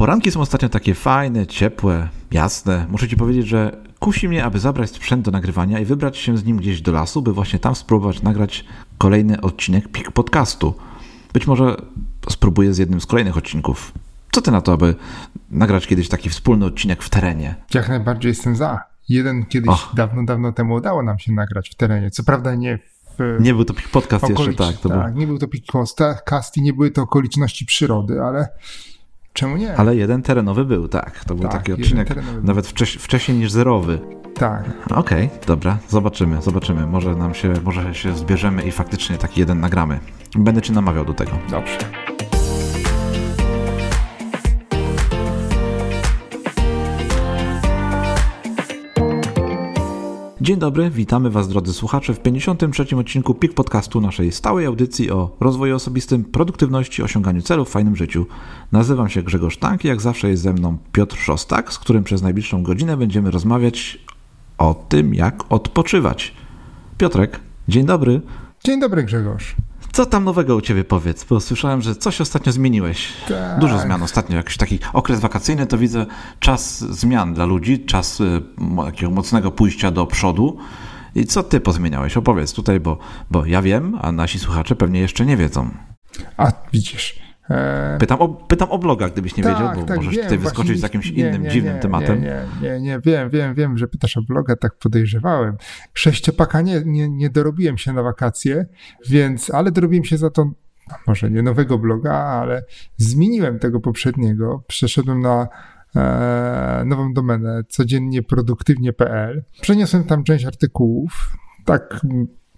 Poranki są ostatnio takie fajne, ciepłe, jasne. Muszę ci powiedzieć, że kusi mnie, aby zabrać sprzęt do nagrywania i wybrać się z nim gdzieś do lasu, by właśnie tam spróbować nagrać kolejny odcinek PIK Podcastu. Być może spróbuję z jednym z kolejnych odcinków. Co ty na to, aby nagrać kiedyś taki wspólny odcinek w terenie? Jak najbardziej jestem za. Jeden kiedyś Och. dawno, dawno temu udało nam się nagrać w terenie. Co prawda nie w. Nie był to Podcast jeszcze, tak. Tak, był... nie był to Podcast i nie były to okoliczności przyrody, ale Czemu nie? Ale jeden terenowy był, tak. To był tak, taki odcinek nawet wcześ, wcześniej niż zerowy. Tak. Okej, okay, dobra, zobaczymy, zobaczymy. Może nam się, może się zbierzemy i faktycznie taki jeden nagramy. Będę cię namawiał do tego. Dobrze. Dzień dobry, witamy Was drodzy słuchacze w 53. odcinku PIK Podcastu naszej stałej audycji o rozwoju osobistym, produktywności, osiąganiu celów fajnym życiu. Nazywam się Grzegorz Tank i jak zawsze jest ze mną Piotr Szostak, z którym przez najbliższą godzinę będziemy rozmawiać o tym, jak odpoczywać. Piotrek, dzień dobry. Dzień dobry Grzegorz. Co tam nowego u ciebie powiedz? Bo słyszałem, że coś ostatnio zmieniłeś. Tak. Dużo zmian ostatnio. Jakiś taki okres wakacyjny to widzę czas zmian dla ludzi, czas y, takiego mocnego pójścia do przodu. I co ty pozmieniałeś? Opowiedz tutaj, bo, bo ja wiem, a nasi słuchacze pewnie jeszcze nie wiedzą. A widzisz, pytam o, pytam o bloga, gdybyś nie tak, wiedział, bo tak, możesz wiem, tutaj wyskoczyć z jakimś nie, innym, nie, dziwnym nie, tematem. Nie, nie, nie, wiem, wiem, wiem, że pytasz o bloga, tak podejrzewałem. Sześciopaka nie, nie, nie dorobiłem się na wakacje, więc, ale dorobiłem się za to, no, może nie nowego bloga, ale zmieniłem tego poprzedniego. Przeszedłem na e, nową domenę codziennieproduktywnie.pl. Przeniosłem tam część artykułów, tak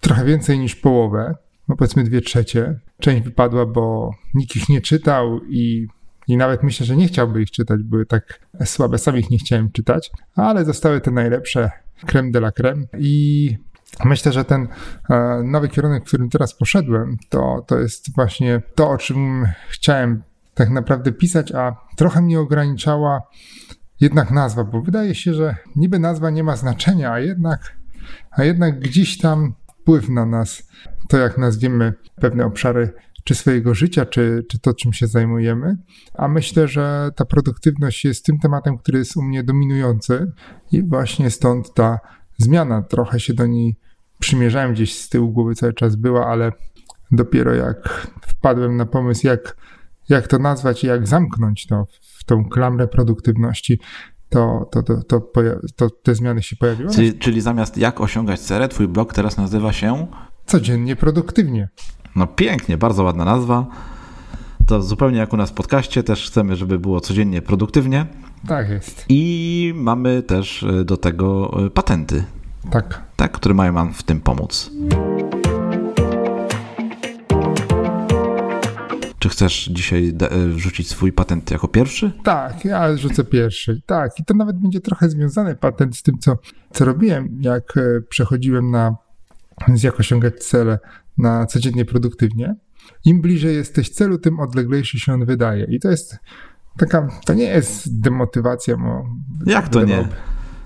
trochę więcej niż połowę no powiedzmy dwie trzecie. Część wypadła, bo nikt ich nie czytał i, i nawet myślę, że nie chciałby ich czytać, były tak słabe, sam ich nie chciałem czytać, ale zostały te najlepsze, creme de la creme i Myślę, że ten e, nowy kierunek, w którym teraz poszedłem, to, to jest właśnie to, o czym chciałem tak naprawdę pisać, a trochę mnie ograniczała jednak nazwa, bo wydaje się, że niby nazwa nie ma znaczenia, a jednak, a jednak gdzieś tam wpływ na nas to, jak nazwiemy pewne obszary czy swojego życia, czy, czy to, czym się zajmujemy. A myślę, że ta produktywność jest tym tematem, który jest u mnie dominujący i właśnie stąd ta zmiana. Trochę się do niej przymierzałem gdzieś z tyłu głowy cały czas była, ale dopiero jak wpadłem na pomysł, jak, jak to nazwać i jak zamknąć to w tą klamrę produktywności, to, to, to, to, to, te zmiany się pojawiły. Czyli, czyli zamiast jak osiągać cerę, twój blog teraz nazywa się codziennie produktywnie. No pięknie, bardzo ładna nazwa. To zupełnie jak u nas w podcaście, też chcemy, żeby było codziennie produktywnie. Tak jest. I mamy też e, do tego e, patenty. Tak. Tak, które mają nam w tym pomóc. Chcesz dzisiaj e, wrzucić swój patent jako pierwszy? Tak, ja rzucę pierwszy. Tak, i to nawet będzie trochę związany patent z tym, co, co robiłem, jak przechodziłem na więc jak osiągać cele na codziennie produktywnie. Im bliżej jesteś celu, tym odleglejszy się on wydaje. I to jest taka, to nie jest demotywacja. Bo jak to nie?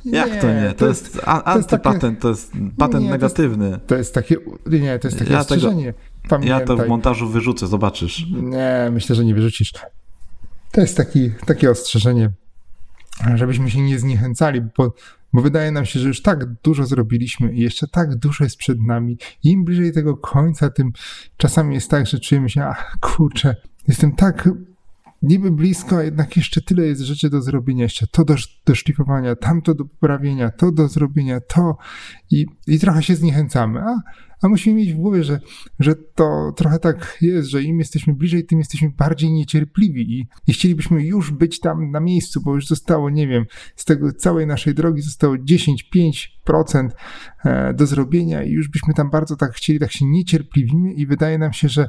Jak nie, to nie? To, to jest, jest antypatent, to jest patent nie, negatywny. To jest, to jest, takie, nie, to jest takie ja ostrzeżenie. Tego, ja to w montażu wyrzucę, zobaczysz. Nie, myślę, że nie wyrzucisz. To jest taki, takie ostrzeżenie, żebyśmy się nie zniechęcali, bo bo wydaje nam się, że już tak dużo zrobiliśmy i jeszcze tak dużo jest przed nami. Im bliżej tego końca, tym czasami jest tak, że czujemy się, ach kurczę, jestem tak niby blisko, a jednak jeszcze tyle jest rzeczy do zrobienia, jeszcze to do, do szlifowania, tamto do poprawienia, to do zrobienia, to i, i trochę się zniechęcamy. A a musimy mieć w głowie, że, że to trochę tak jest, że im jesteśmy bliżej, tym jesteśmy bardziej niecierpliwi i, i chcielibyśmy już być tam na miejscu, bo już zostało, nie wiem, z tego całej naszej drogi zostało 10-5% e, do zrobienia i już byśmy tam bardzo tak chcieli, tak się niecierpliwimy i wydaje nam się, że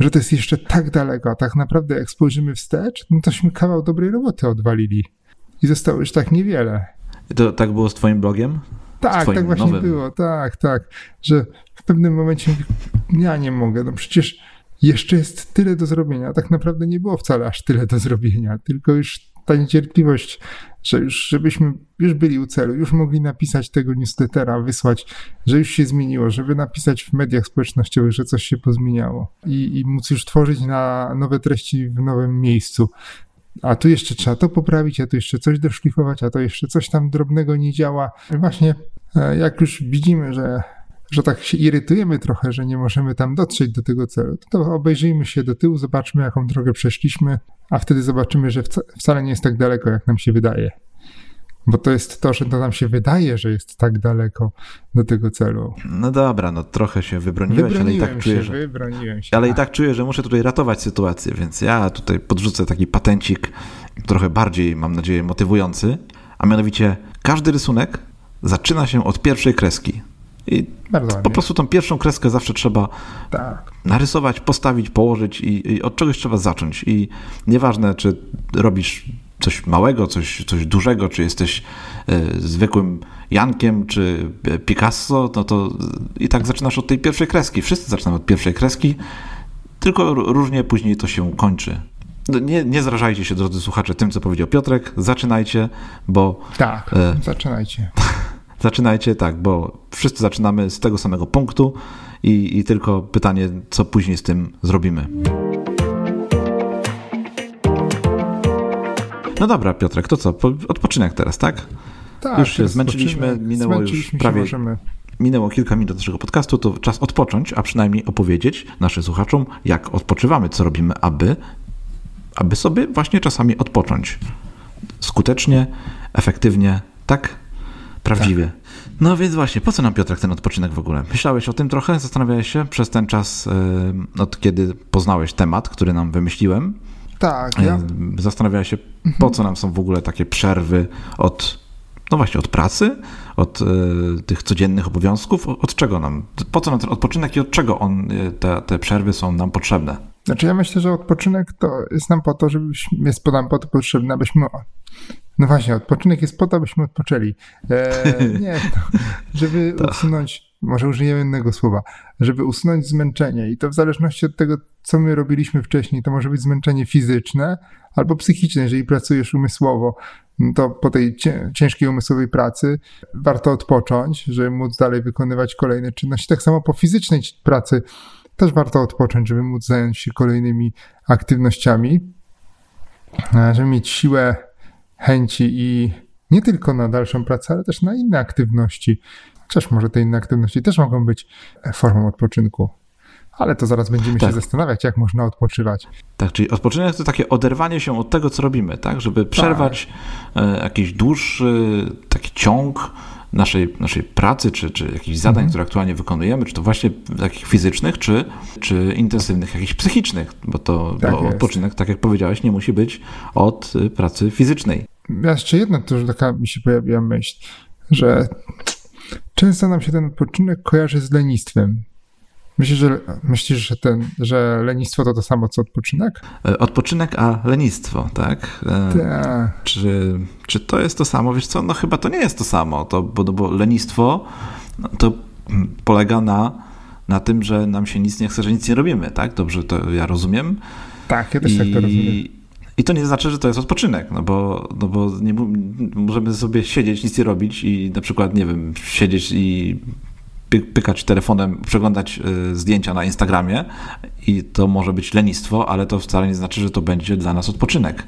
że to jest jeszcze tak daleko, a tak naprawdę jak spojrzymy wstecz, no tośmy kawał dobrej roboty odwalili i zostało już tak niewiele. To tak było z twoim blogiem? Tak, tak właśnie nowym. było, tak, tak, że w pewnym momencie ja nie mogę, no przecież jeszcze jest tyle do zrobienia, tak naprawdę nie było wcale aż tyle do zrobienia, tylko już ta niecierpliwość, że już, żebyśmy już byli u celu, już mogli napisać tego newslettera, wysłać, że już się zmieniło, żeby napisać w mediach społecznościowych, że coś się pozmieniało i, i móc już tworzyć na nowe treści w nowym miejscu. a tu jeszcze trzeba to poprawić, a tu jeszcze coś doszlifować, a to jeszcze coś tam drobnego nie działa. Właśnie e, jak już widzimy, że, że tak się irytujemy trochę, że nie możemy tam dotrzeć do tego celu, to obejrzyjmy się do tyłu, zobaczmy jaką drogę przeszliśmy, a wtedy zobaczymy, że wcale nie jest tak daleko, jak nam się wydaje. Bo to jest to, że to nam się wydaje, że jest tak daleko do tego celu. No dobra, no trochę się wybroniłeś, ale i tak się, czuję, że... Wybroniłem się. Ale i tak czuję, że muszę tutaj ratować sytuację, więc ja tutaj podrzucę taki patencik trochę bardziej, mam nadzieję, motywujący, a mianowicie każdy rysunek zaczyna się od pierwszej kreski. I po prostu tą pierwszą kreskę zawsze trzeba tak. narysować, postawić, położyć i, i, od czegoś trzeba zacząć. I nieważne, czy robisz coś małego, coś, coś dużego, czy jesteś e, zwykłym Jankiem, czy Picasso, no to i tak zaczynasz od tej pierwszej kreski. Wszyscy zaczynają od pierwszej kreski, tylko różnie później to się kończy. No, nie, nie zrażajcie się, drodzy słuchacze, tym, co powiedział Piotrek. Zaczynajcie, bo. Tak, e, zaczynajcie. zaczynajcie, tak, bo wszyscy zaczynamy z tego samego punktu i, i tylko pytanie, co później z tym zrobimy. No dobra, Piotrek, to co? Odpoczynek teraz, tak? Tak. Już się zmęczyliśmy, minęło już prawie. Minęło kilka minut naszego podcastu, to czas odpocząć, a przynajmniej opowiedzieć naszym słuchaczom, jak odpoczywamy, co robimy, aby, aby sobie właśnie czasami odpocząć. Skutecznie, efektywnie, tak? Prawdziwie. Tak. No więc właśnie, po co nam Piotrek ten odpoczynek w ogóle? Myślałeś o tym trochę? Zastanawiałeś się przez ten czas, od kiedy poznałeś temat, który nam wymyśliłem? Tak. Ja... Zastanawiała się, po co nam są w ogóle takie przerwy od, no właśnie, od pracy, od y, tych codziennych obowiązków, od czego nam, po co nam ten odpoczynek i od czego on, e, te, te przerwy są nam potrzebne? Znaczy ja myślę, że odpoczynek to jest nam po to, żebyśmy, jest nam po to potrzebny, abyśmy no właśnie, odpoczynek jest po to, abyśmy odpoczęli. E, nie, to, żeby to. usunąć, może użyjemy innego słowa, żeby usunąć zmęczenie i to w zależności od tego, co my robiliśmy wcześniej, to może być zmęczenie fizyczne albo psychiczne, jeżeli pracujesz umysłowo, no to po tej ciężkiej umysłowej pracy warto odpocząć, żeby móc dalej wykonywać kolejne czynności. Tak samo po fizycznej pracy też warto odpocząć, żeby móc zająć się kolejnymi aktywnościami, e, żeby mieć siłę chęci i nie tylko na dalszą pracę, ale też na inne aktywności. Chociaż może te inne aktywności też mogą być formą odpoczynku. Ale to zaraz będziemy tak. się zastanawiać, jak można odpoczywać. Tak, czyli odpoczynek to takie oderwanie się od tego, co robimy, tak? Żeby przerwać tak. jakiś dłuższy taki ciąg naszej, naszej pracy, czy, czy jakichś zadań, mhm. które aktualnie wykonujemy, czy to właśnie takich fizycznych, czy, czy intensywnych, jakichś psychicznych, bo to tak bo odpoczynek, tak jak powiedziałeś, nie musi być od y, pracy fizycznej. Jeszcze jedna już taka mi się pojawiła myśl, że często nam się ten odpoczynek kojarzy z lenistwem. Myślisz, że, myślisz, że, ten, że lenistwo to to samo co odpoczynek? E, odpoczynek, a lenistwo, tak? E, tak. Czy, czy to jest to samo? Wiesz co, no chyba to nie jest to samo, to, bo, no bo lenistwo no, to polega na, na tym, że nam się nic nie chce, że nic nie robimy, tak? Dobrze to ja rozumiem. Tak, ja też I... tak to rozumiem. I to nie znaczy, że to jest odpoczynek, no bo, no bo nie możemy sobie siedzieć, nic nie robić i na przykład, nie wiem, siedzieć i pykać telefonem, przeglądać y, zdjęcia na Instagramie i to może być lenistwo, ale to wcale nie znaczy, że to będzie dla nas odpoczynek.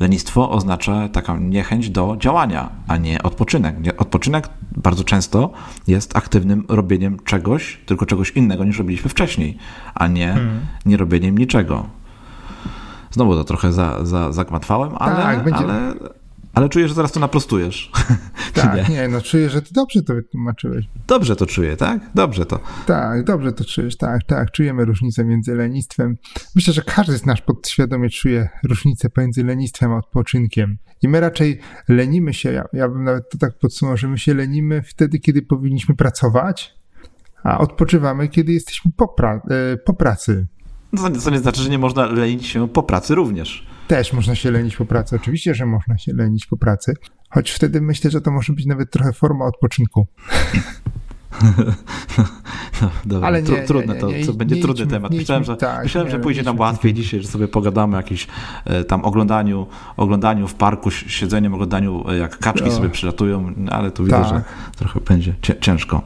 Lenistwo oznacza taką niechęć do działania, a nie odpoczynek. Odpoczynek bardzo często jest aktywnym robieniem czegoś, tylko czegoś innego niż robiliśmy wcześniej, a nie, hmm. nie robieniem niczego. Znowu to trochę za, za, zagmatwałem, ale, tak, będzie... ale, ale czuję, że zaraz to naprostujesz. Tak, nie? nie? no czuję, że ty dobrze to wytłumaczyłeś. Dobrze to czuję, tak? Dobrze to. Tak, dobrze to czujesz, tak, tak. Czujemy różnicę między lenistwem. Myślę, że każdy z nas podświadomie czuje różnicę pomiędzy lenistwem a odpoczynkiem. I my raczej lenimy się, ja, ja bym nawet to tak podsumował, że my się lenimy wtedy, kiedy powinniśmy pracować, a odpoczywamy, kiedy jesteśmy po, pra e, po pracy. No, co nie znaczy, że nie można lenić się po pracy również. Też można się lenić po pracy. Oczywiście, że można się lenić po pracy, choć wtedy myślę, że to może być nawet trochę forma odpoczynku. No, dobra, Ale nie, trudne to, nie, to będzie nie, trudny temat. myślałem, że, tak, myślałem, że pójdzie nam łatwiej dzisiaj, że sobie pogadamy o jakimś e, tam oglądaniu, oglądaniu w parku, siedzeniem, oglądaniu e, jak kaczki no. sobie przylatują, ale tu widzę, tak. że trochę będzie ciężko.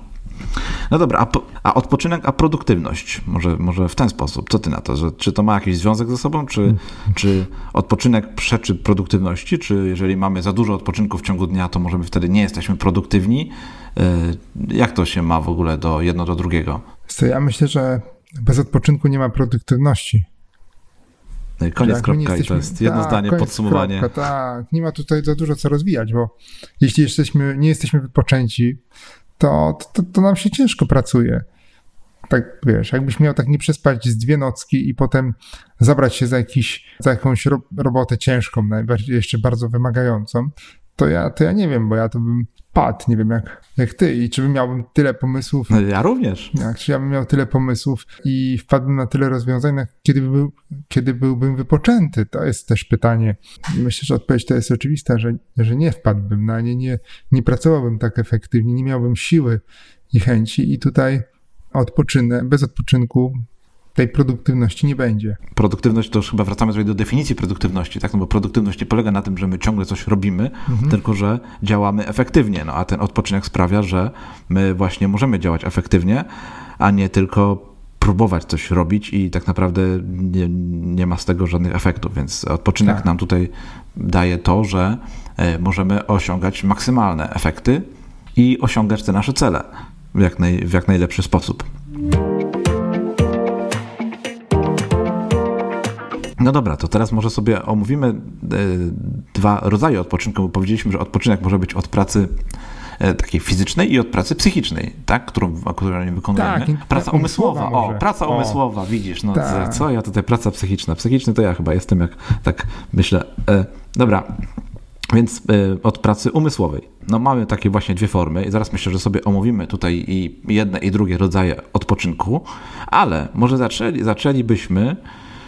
No dobra, a, a, odpoczynek, a produktywność? Może, może w ten sposób. Co ty na to? Że, czy to ma jakiś związek ze sobą? Czy, czy odpoczynek przeczy produktywności? Czy jeżeli mamy za dużo odpoczynku w ciągu dnia, to możemy wtedy nie jesteśmy produktywni? Y, jak to się ma w ogóle do jedno do drugiego? Ja myślę, że bez odpoczynku nie ma produktywności. No i koniec kropka jesteśmy, i to jest jedno tak, zdanie, podsumowanie. Kropka, tak, nie ma tutaj za dużo co rozwijać, bo jeśli jesteśmy, nie jesteśmy wypoczęci, to, to, to nam się ciężko pracuje. Tak, wiesz, jakbyś miał tak nie przespać z dwie nocki i potem zabrać się za, jakiś, za jakąś ro, robotę ciężką, najbardziej jeszcze bardzo wymagającą, to ja, to ja nie wiem, bo ja to bym padł, nie wiem jak, jak ty i czy bym miałbym tyle pomysłów. No, ja również. Czy ja bym miał tyle pomysłów i wpadłbym na tyle rozwiązań, kiedy, był, kiedy byłbym wypoczęty? To jest też pytanie. Myślę, że odpowiedź to jest oczywista, że, że nie wpadłbym na nie, nie, nie pracowałbym tak efektywnie, nie miałbym siły i chęci i tutaj odpoczynę, bez odpoczynku tej produktywności nie będzie. Produktywność to już chyba wracamy tutaj do definicji produktywności, tak? No bo produktywność nie polega na tym, że my ciągle coś robimy, mhm. tylko że działamy efektywnie. No a ten odpoczynek sprawia, że my właśnie możemy działać efektywnie, a nie tylko próbować coś robić i tak naprawdę nie, nie ma z tego żadnych efektów, więc odpoczynek tak. nam tutaj daje to, że e, możemy osiągać maksymalne efekty i osiągać te nasze cele w jak, naj, w jak najlepszy sposób. No dobra, to teraz może sobie omówimy e, dwa rodzaje odpoczynku, bo powiedzieliśmy, że odpoczynek może być od pracy e, takiej fizycznej i od pracy psychicznej, tak? którą, którą nie wykonujemy. Tak, praca umysłowa, o, praca o. umysłowa, widzisz, no tak. co ja tutaj, praca psychiczna. Psychiczny to ja chyba jestem, jak tak myślę. E, dobra, więc od pracy umysłowej. No mamy takie właśnie dwie formy i zaraz myślę, że sobie omówimy tutaj i jedne i drugie rodzaje odpoczynku, ale może zaczęli, zaczęlibyśmy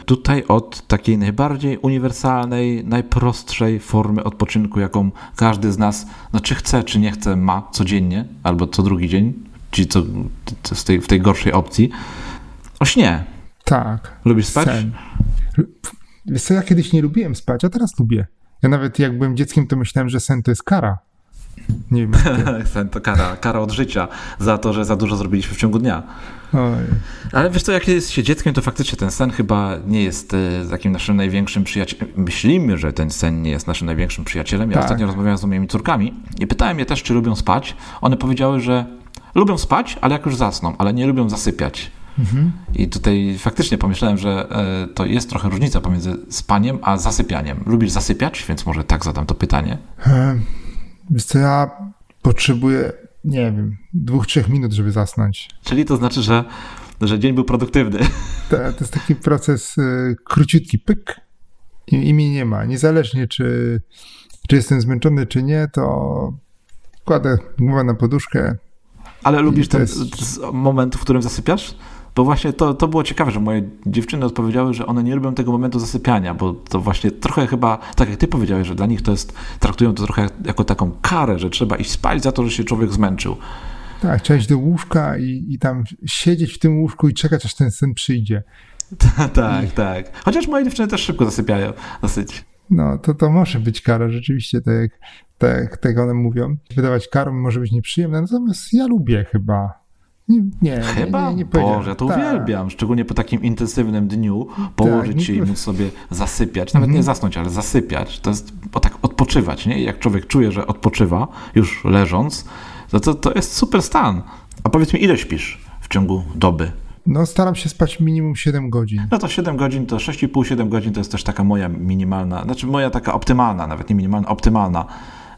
tutaj od takiej najbardziej uniwersalnej, najprostszej formy odpoczynku, jaką każdy z nas, no czy chce, czy nie chce, ma codziennie albo co drugi dzień, czyli co, w, tej, w tej gorszej opcji. O śnie. Tak. Lubisz spać? Sen. Wiesz co, ja kiedyś nie lubiłem spać, a teraz lubię. Ja nawet jak byłem dzieckiem, to myślałem, że sen to jest kara. Nie wiem. sen to kara, kara od życia za to, że za dużo zrobiliśmy w ciągu dnia. Oj. Ale wiesz co, jak jest się dzieckiem, to faktycznie ten sen chyba nie jest e, takim naszym największym przyjacielem. Myślimy, że ten sen nie jest naszym największym przyjacielem. Ja tak. ostatnio rozmawiałem z moimi córkami i pytałem je też, czy lubią spać. One powiedziały, że lubią spać, ale jak już zasną, ale nie lubią zasypiać. Mhm. I tutaj faktycznie pomyślałem, że e, to jest trochę różnica pomiędzy spaniem a zasypianiem. Lubisz zasypiać? Więc może tak zadam to pytanie. Wiesz co, ja potrzebuję nie wiem, dwóch, trzech minut, żeby zasnąć. Czyli to znaczy, że, że dzień był produktywny. To, to jest taki proces y, króciutki, pyk i, i mi nie ma. Niezależnie czy, czy jestem zmęczony, czy nie, to kładę głowę na poduszkę. Ale lubisz ten jest... moment, w którym zasypiasz? Bo właśnie to, to było ciekawe, że moje dziewczyny odpowiedziały, że one nie lubią tego momentu zasypiania, bo to właśnie trochę chyba, tak jak ty powiedziałeś, że dla nich to jest, traktują to trochę jako taką karę, że trzeba iść spać za to, że się człowiek zmęczył. Tak, trzeba iść do łóżka i, i tam siedzieć w tym łóżku i czekać, aż ten sen przyjdzie. tak, I... tak. Chociaż moje dziewczyny też szybko zasypiają dosyć. No, to, to może być kara, rzeczywiście, tak jak, tak, tak one mówią. Wydawać karę może być nieprzyjemne, natomiast ja lubię chyba nie, nie, Chyba? Nie, nie, Boże, to tak. uwielbiam. Szczególnie po takim intensywnym dniu położyć tak, się i móc sobie zasypiać. Nawet nie mhm. zasnąć, ale zasypiać. To jest bo tak odpoczywać, nie? Jak człowiek czuje, że odpoczywa, już leżąc, to, to, to jest super stan. A powiedz mi, ile śpisz w ciągu doby? No, staram się spać minimum 7 godzin. No to 7 godzin, to 6,5-7 godzin to jest też taka moja minimalna, znaczy moja taka optymalna, nawet nie minimalna, optymalna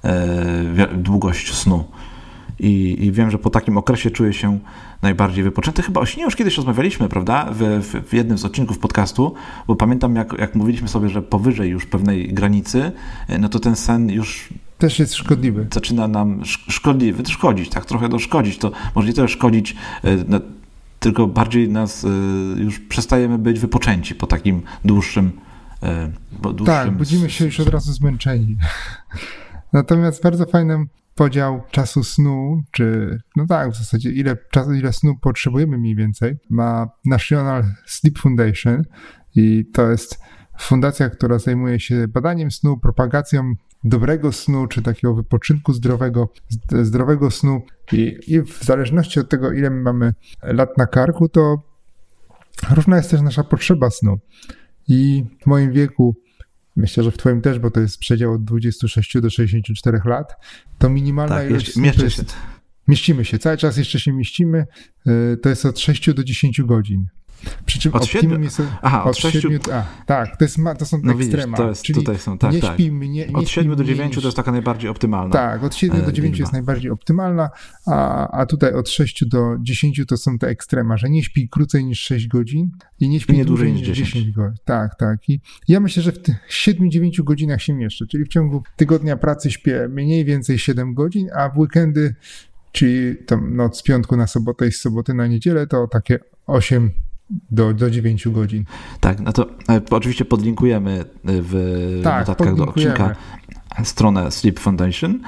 e, długość snu i, i wiem, że po takim okresie czuję się najbardziej wypoczęty. Chyba o śnie już kiedyś rozmawialiśmy, prawda, w, w, w, jednym z odcinków podcastu, bo pamiętam, jak, jak mówiliśmy sobie, że powyżej już pewnej granicy, no to ten sen już też jest szkodliwy. Zaczyna nam szkodliwy, szkodzić, tak, trochę doszkodzić. To może nie tyle szkodzić, e, tylko bardziej nas e, już przestajemy być wypoczęci po takim dłuższym. E, dłuższym tak, budzimy się już od razu zmęczeni. Natomiast bardzo fajnym podział czasu snu, czy no tak, w zasadzie ile czasu, ile snu potrzebujemy mniej więcej, ma National Sleep Foundation i to jest fundacja, która zajmuje się badaniem snu, propagacją dobrego snu, czy takiego wypoczynku zdrowego, zdrowego snu. I, I w zależności od tego, ile mamy lat na karku, to różna jest też nasza potrzeba snu. I w moim wieku, myślę, że w Twoim też, bo to jest przedział od 26 do 64 lat, to minimalna tak, ilość jest, się. Mieścimy się, cały czas jeszcze się mieścimy. Y, to jest od 6 do 10 godzin. Przy czym od optimum jest. Aha, od, od 6. 7, a, tak, to, jest, to są no ekstrema. Widzisz, to jest, czyli tutaj są, tak, nie tak. śpimy, nie, nie Od 7 do 9 to jest taka najbardziej optymalna. Tak, od 7 do 9 e, jest najbardziej optymalna, a, a tutaj od 6 do 10 to są te ekstrema, że nie śpi krócej niż 6 godzin i nie śpi I nie dłużej niż 10. 10 godzin. Tak, tak. I ja myślę, że w tych 7-9 godzinach się mieszczę, czyli w ciągu tygodnia pracy śpię mniej więcej 7 godzin, a w weekendy czyli tam noc z piątku na sobotę i z soboty na niedzielę to takie 8 do, do 9 godzin. Tak, no to e, oczywiście podlinkujemy e, w tak, notatkach do odcinka stronę Sleep Foundation.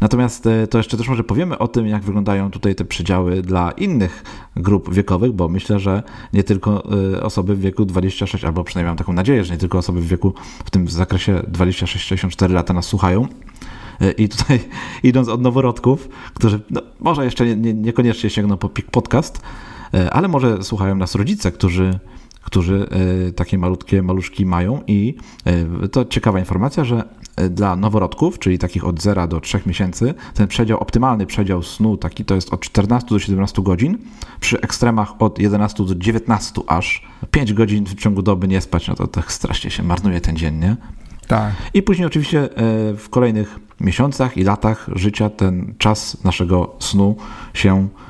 Natomiast e, to jeszcze też może powiemy o tym, jak wyglądają tutaj te przedziały dla innych grup wiekowych, bo myślę, że nie tylko osoby w wieku 26, albo przynajmniej mam taką nadzieję, że nie tylko osoby w wieku w tym zakresie 26-64 lata nas słuchają. I tutaj idąc od noworodków, którzy no, może jeszcze nie, nie, niekoniecznie sięgną po podcast, ale może słuchają nas rodzice, którzy którzy e, takie malutkie maluszki mają i e, to ciekawa informacja, że dla noworodków, czyli takich od 0 do 3 miesięcy, ten przedział, optymalny przedział snu taki to jest od 14 do 17 godzin, przy ekstremach od 11 do 19 aż 5 godzin w ciągu doby nie spać, no to tak strasznie się marnuje ten dzień, nie? Tak. I później oczywiście w kolejnych miesiącach i latach życia ten czas naszego snu się E,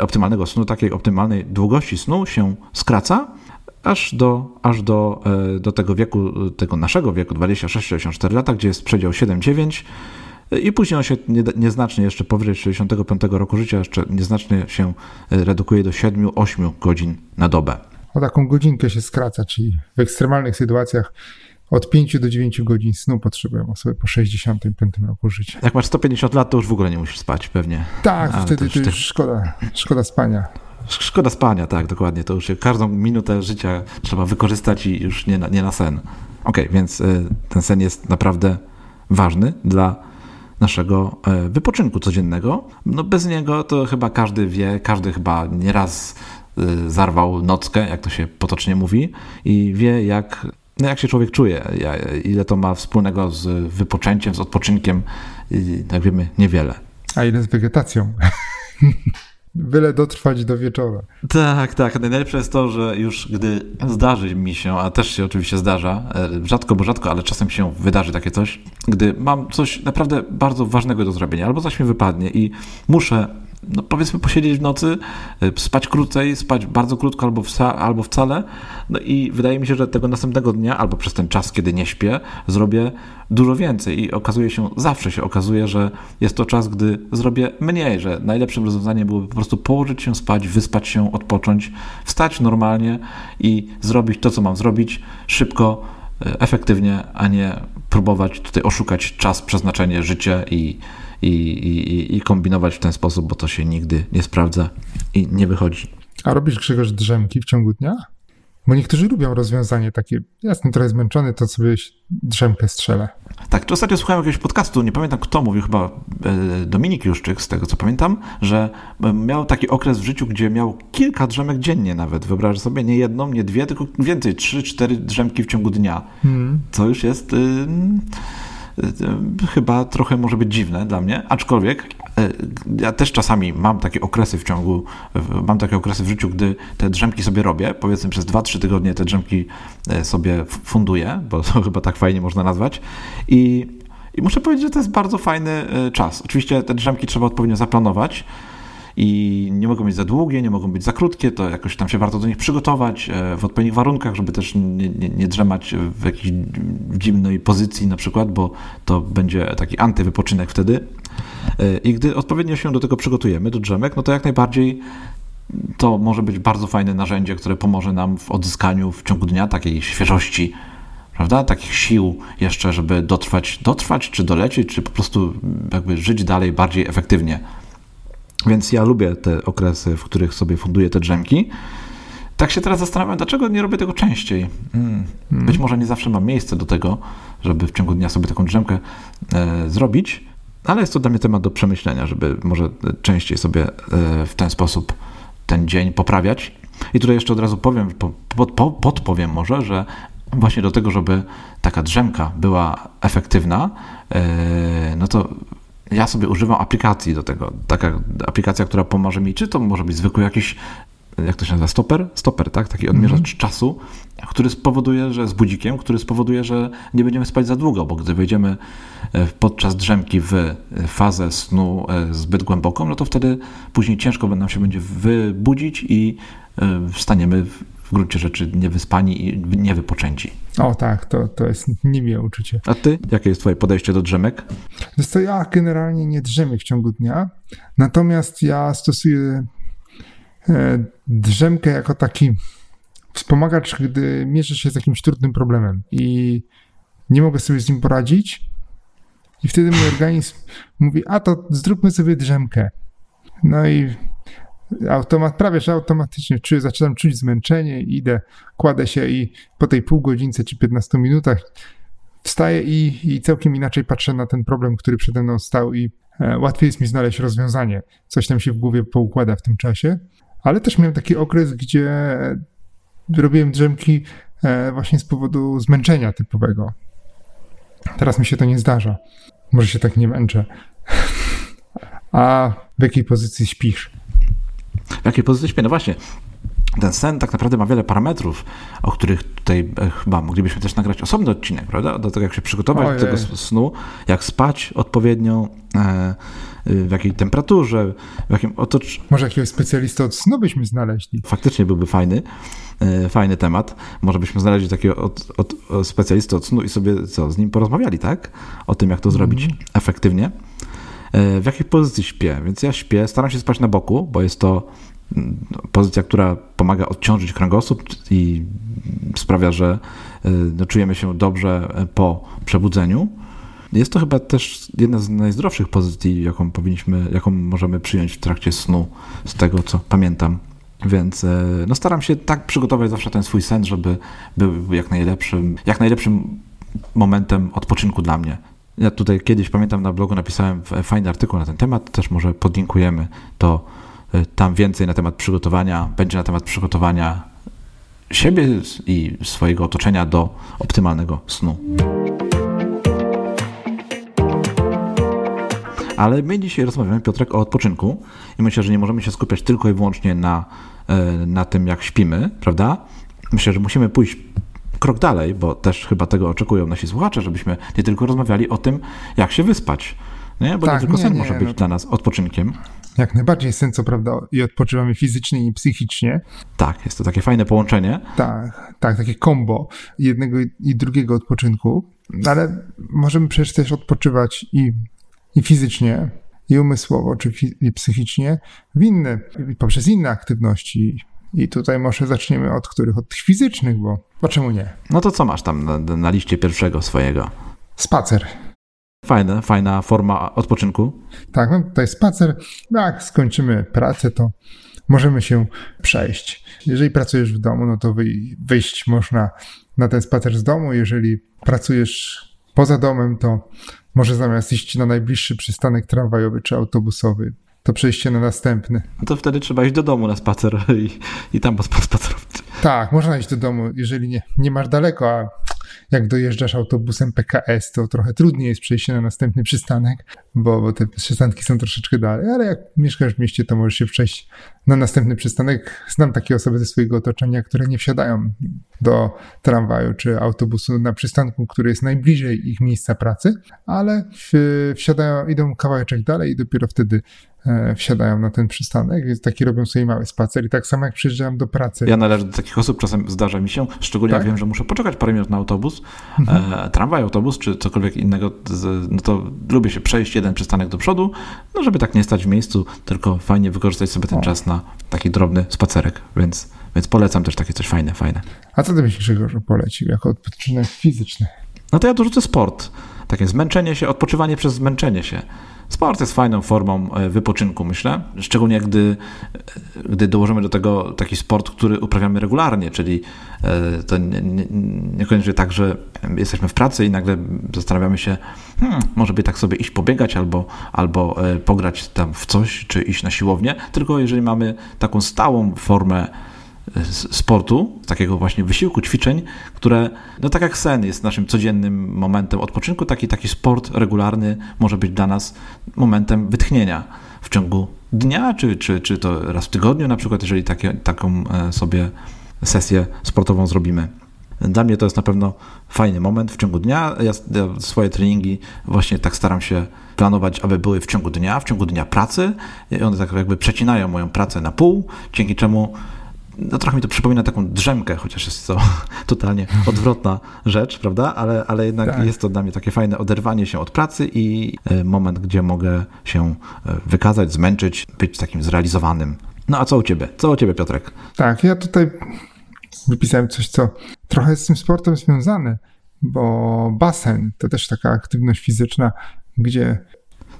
optymalnego snu, takiej optymalnej długości snu się skraca, aż do, aż do, e, do tego wieku, tego naszego wieku, 26-64 lata, gdzie jest przedział 7-9 e, i później on się nieznacznie jeszcze powyżej 65 roku życia jeszcze nieznacznie się redukuje do 7-8 godzin na dobę. O taką godzinkę się skraca, czyli w ekstremalnych sytuacjach od 5 do 9 godzin snu potrzebują osoby po 65 roku życia. Jak masz 150 lat, to już w ogóle nie musisz spać pewnie. Tak, Ale wtedy to już, to już szkoda, szkoda spania. Szkoda spania, tak, dokładnie. To już każdą minutę życia trzeba wykorzystać i już nie na, nie na sen. Ok, więc y, ten sen jest naprawdę ważny dla naszego y, wypoczynku codziennego. No bez niego to chyba każdy wie, każdy chyba nieraz y, zarwał nockę, jak to się potocznie mówi, i wie, jak no jak się człowiek czuje, ile to ma wspólnego z wypoczęciem, z odpoczynkiem, jak wiemy, niewiele. A ile z wegetacją? Byle dotrwać do wieczora. Tak, tak. Najlepsze jest to, że już gdy zdarzy mi się, a też się oczywiście zdarza, e, rzadko, bo rzadko, ale czasem się wydarzy takie coś, gdy mam coś naprawdę bardzo ważnego do zrobienia, albo coś mi wypadnie i muszę no powiedzmy posiedzieć w nocy, e, spać krócej, spać bardzo krótko albo, wca, albo wcale. No i wydaje mi się, że tego następnego dnia albo przez ten czas, kiedy nie śpię, zrobię dużo więcej i okazuje się, zawsze się okazuje, że jest to czas, gdy zrobię mniej, że najlepszym rozwiązaniem byłoby po prostu położyć się spać, wyspać się, odpocząć, wstać normalnie i zrobić to, co mam zrobić szybko, e, efektywnie, a nie próbować tutaj oszukać czas, przeznaczenie, życie i i, i, i kombinować w ten sposób, bo to się nigdy nie sprawdza i nie wychodzi. A robisz Grzegorz drzemki w ciągu dnia? Bo niektórzy lubią rozwiązanie takie, jestem trochę zmęczony, to sobie drzemkę strzelę. Tak, to ostatnio słuchałem jakiegoś podcastu, nie pamiętam kto mówił, chyba e, Dominik Juszczyk, z tego co pamiętam, że e, miał taki okres w życiu, gdzie miał kilka drzemek dziennie nawet. Wyobraź sobie, nie jedną, nie dwie, tylko więcej, trzy, cztery drzemki w ciągu dnia. Hmm. Co już jest... Yy chyba trochę może być dziwne dla mnie, aczkolwiek e, ja też czasami mam takie okresy w ciągu, mam takie okresy w życiu, gdy te drzemki sobie robię, powiedzmy przez 2-3 tygodnie te drzemki sobie funduję, bo to chyba tak fajnie można nazwać. I, i muszę powiedzieć, że to jest bardzo fajny czas. Oczywiście te drzemki trzeba odpowiednio zaplanować, i nie mogą być za długie, nie mogą być za krótkie, to jakoś tam się warto do nich przygotować e, w odpowiednich warunkach, żeby też nie, nie, nie drzemać w jakiejś dziwnej pozycji na przykład, bo to będzie taki antywypoczynek wtedy. E, I gdy odpowiednio się do tego przygotujemy, do drzemek, no to jak najbardziej to może być bardzo fajne narzędzie, które pomoże nam w odzyskaniu w ciągu dnia takiej świeżości, prawda? Takich sił jeszcze, żeby dotrwać, dotrwać, czy dolecieć, czy po prostu jakby żyć dalej bardziej efektywnie. Więc ja lubię te okresy, w których sobie funduję te drzemki. Tak się teraz zastanawiam, dlaczego nie robię tego częściej. Hmm. Hmm. Być może nie zawsze mam miejsce do tego, żeby w ciągu dnia sobie taką drzemkę e, zrobić, ale jest to dla mnie temat do przemyślenia, żeby może częściej sobie e, w ten sposób ten dzień poprawiać. I tutaj jeszcze od razu powiem, pod, podpowiem może, że właśnie do tego, żeby taka drzemka była efektywna, e, no to ja sobie używam aplikacji do tego. Taka aplikacja, która pomoże mi, czy to może być zwykły jakiś, jak to się nazywa, stoper? Stoper, tak? Taki odmierzacz mm -hmm. czasu, który spowoduje, że z budzikiem, który spowoduje, że nie będziemy spać za długo, bo gdy wejdziemy e, podczas drzemki w fazę snu e, zbyt głęboką, no to wtedy później ciężko nam się będzie wybudzić i wstaniemy w gruncie rzeczy niewyspani i niewypoczęci. O tak, to, to jest niemiłe uczucie. A ty? Jakie jest twoje podejście do drzemek? Wiesz to ja generalnie nie drzemię w ciągu dnia, natomiast ja stosuję e, drzemkę jako taki wspomagacz, gdy mierzę się z jakimś trudnym problemem i nie mogę sobie z nim poradzić i wtedy mój organizm mówi, a to zróbmy sobie drzemkę. No i automat, prawie że automatycznie czuję, zaczynam czuć zmęczenie, idę, kładę się i po tej pół godzince czy 15 minutach wstaję i, i całkiem inaczej patrzę na ten problem, który przede mną stał i e, łatwiej jest mi znaleźć rozwiązanie. Coś tam się w głowie poukłada w tym czasie. Ale też miałem taki okres, gdzie robiłem drzemki e, właśnie z powodu zmęczenia typowego. Teraz mi się to nie zdarza. Może się tak nie męczę. A w jakiej pozycji śpisz? W jakiej pozycji śpię? No właśnie, ten sen tak naprawdę ma wiele parametrów, o których tutaj e, chyba moglibyśmy też nagrać osobny odcinek, prawda? Do tego, jak się przygotować Ojej. do tego snu, jak spać odpowiednio, e, w jakiej temperaturze, w jakim otocz... Może jakiegoś specjalista od snu byśmy znaleźli. Faktycznie byłby fajny, e, fajny temat. Może byśmy znaleźli takiego od, od, specjalisty od snu i sobie co, z nim porozmawiali, tak? O tym, jak to zrobić mm. efektywnie. W jakiej pozycji śpię? Więc ja śpię, staram się spać na boku, bo jest to pozycja, która pomaga odciążyć kręgosłup i sprawia, że e, no, czujemy się dobrze e, po przebudzeniu. Jest to chyba też jedna z najzdrowszych pozycji, jaką powinniśmy, jaką możemy przyjąć w trakcie snu, z tego co pamiętam. Więc e, no, staram się tak przygotować zawsze ten swój sen, żeby był jak najlepszym, jak najlepszym momentem odpoczynku dla mnie. Ja tutaj kiedyś pamiętam na blogu napisałem fajny artykuł na ten temat, też może podlinkujemy to Y, tam więcej na temat przygotowania, będzie na temat przygotowania siebie i swojego otoczenia do optymalnego snu. Ale my dzisiaj rozmawiamy, Piotrek, o odpoczynku i myślę, że nie możemy się skupiać tylko i wyłącznie na, y, na tym, jak śpimy, prawda? Myślę, że musimy pójść krok dalej, bo też chyba tego oczekują nasi słuchacze, żebyśmy nie tylko rozmawiali o tym, jak się wyspać. Nie? Bo tak, nie tylko sen nie, może być no. dla nas odpoczynkiem. Jak najbardziej sen, co prawda, i odpoczywamy fizycznie i psychicznie. Tak, jest to takie fajne połączenie. Tak, tak, takie kombo jednego i drugiego odpoczynku, ale możemy przecież też odpoczywać i, i fizycznie, i umysłowo, czy i psychicznie w inne, poprzez inne aktywności. I tutaj może zaczniemy od których? Od tych fizycznych, bo, bo czemu nie? No to co masz tam na, na liście pierwszego swojego? Spacer. Fajne, fajna forma odpoczynku. Tak, mam tutaj spacer. Jak skończymy pracę, to możemy się przejść. Jeżeli pracujesz w domu, no to wyjść można na ten spacer z domu. Jeżeli pracujesz poza domem, to może zamiast iść na najbliższy przystanek tramwajowy czy autobusowy, to przejście na następny. No to wtedy trzeba iść do domu na spacer i, i tam spacerować. Tak, można iść do domu, jeżeli nie, nie masz daleko, a jak dojeżdżasz autobusem PKS, to trochę trudniej jest przejść na następny przystanek, bo, bo te przystanki są troszeczkę dalej, ale jak mieszkasz w mieście, to możesz się przejść na następny przystanek. Znam takie osoby ze swojego otoczenia, które nie wsiadają do tramwaju czy autobusu na przystanku, który jest najbliżej ich miejsca pracy, ale wsiadają, idą kawałeczek dalej i dopiero wtedy E, wsiadają na ten przystanek, więc taki robią sobie mały spacer i tak samo jak przyjeżdżam do pracy. Ja należę do takich osób, czasem zdarza mi się, szczególnie tak. jak wiem, że muszę poczekać parę minut na autobus, mhm. e, tramwaj, autobus czy cokolwiek innego, no to lubię się przejść jeden przystanek do przodu, no żeby tak nie stać w miejscu, tylko fajnie wykorzystać sobie ten o. czas na taki drobny spacerek, więc, więc polecam też takie coś fajne, fajne. A co ty byś Grzegorz polecił jako odpoczynek fizyczny? No to ja dorzucę sport takie zmęczenie się, odpoczywanie przez zmęczenie się. Sport jest fajną formą e, wypoczynku, myślę, szczególnie gdy, e, gdy dołożymy do tego taki sport, który uprawiamy regularnie, czyli e, to niekoniecznie nie tak, że jesteśmy w pracy i nagle zastanawiamy się, hmm, może by tak sobie iść pobiegać albo, albo pograć tam w coś, czy iść na siłownię, tylko jeżeli mamy taką stałą formę sportu, takiego właśnie wysiłku, ćwiczeń, które, no tak jak sen jest naszym codziennym momentem odpoczynku, taki, taki sport regularny może być dla nas momentem wytchnienia w ciągu dnia, czy, czy, czy to raz w tygodniu na przykład, jeżeli takie, taką e, sobie sesję sportową zrobimy. Dla mnie to jest na pewno fajny moment w ciągu dnia. Ja, swoje treningi właśnie tak staram się planować, aby były w ciągu dnia, w ciągu dnia pracy. I one tak jakby przecinają moją pracę na pół, dzięki czemu no trochę mi to przypomina taką drzemkę, chociaż jest to totalnie odwrotna rzecz, prawda? Ale, ale jednak tak. jest to dla mnie takie fajne oderwanie się od pracy i e, moment, gdzie mogę się e, wykazać, zmęczyć, być takim zrealizowanym. No a co u ciebie? Co u ciebie, Piotrek? Tak, ja tutaj wypisałem coś, co trochę jest z tym sportem związane, bo basen to też taka aktywność fizyczna, gdzie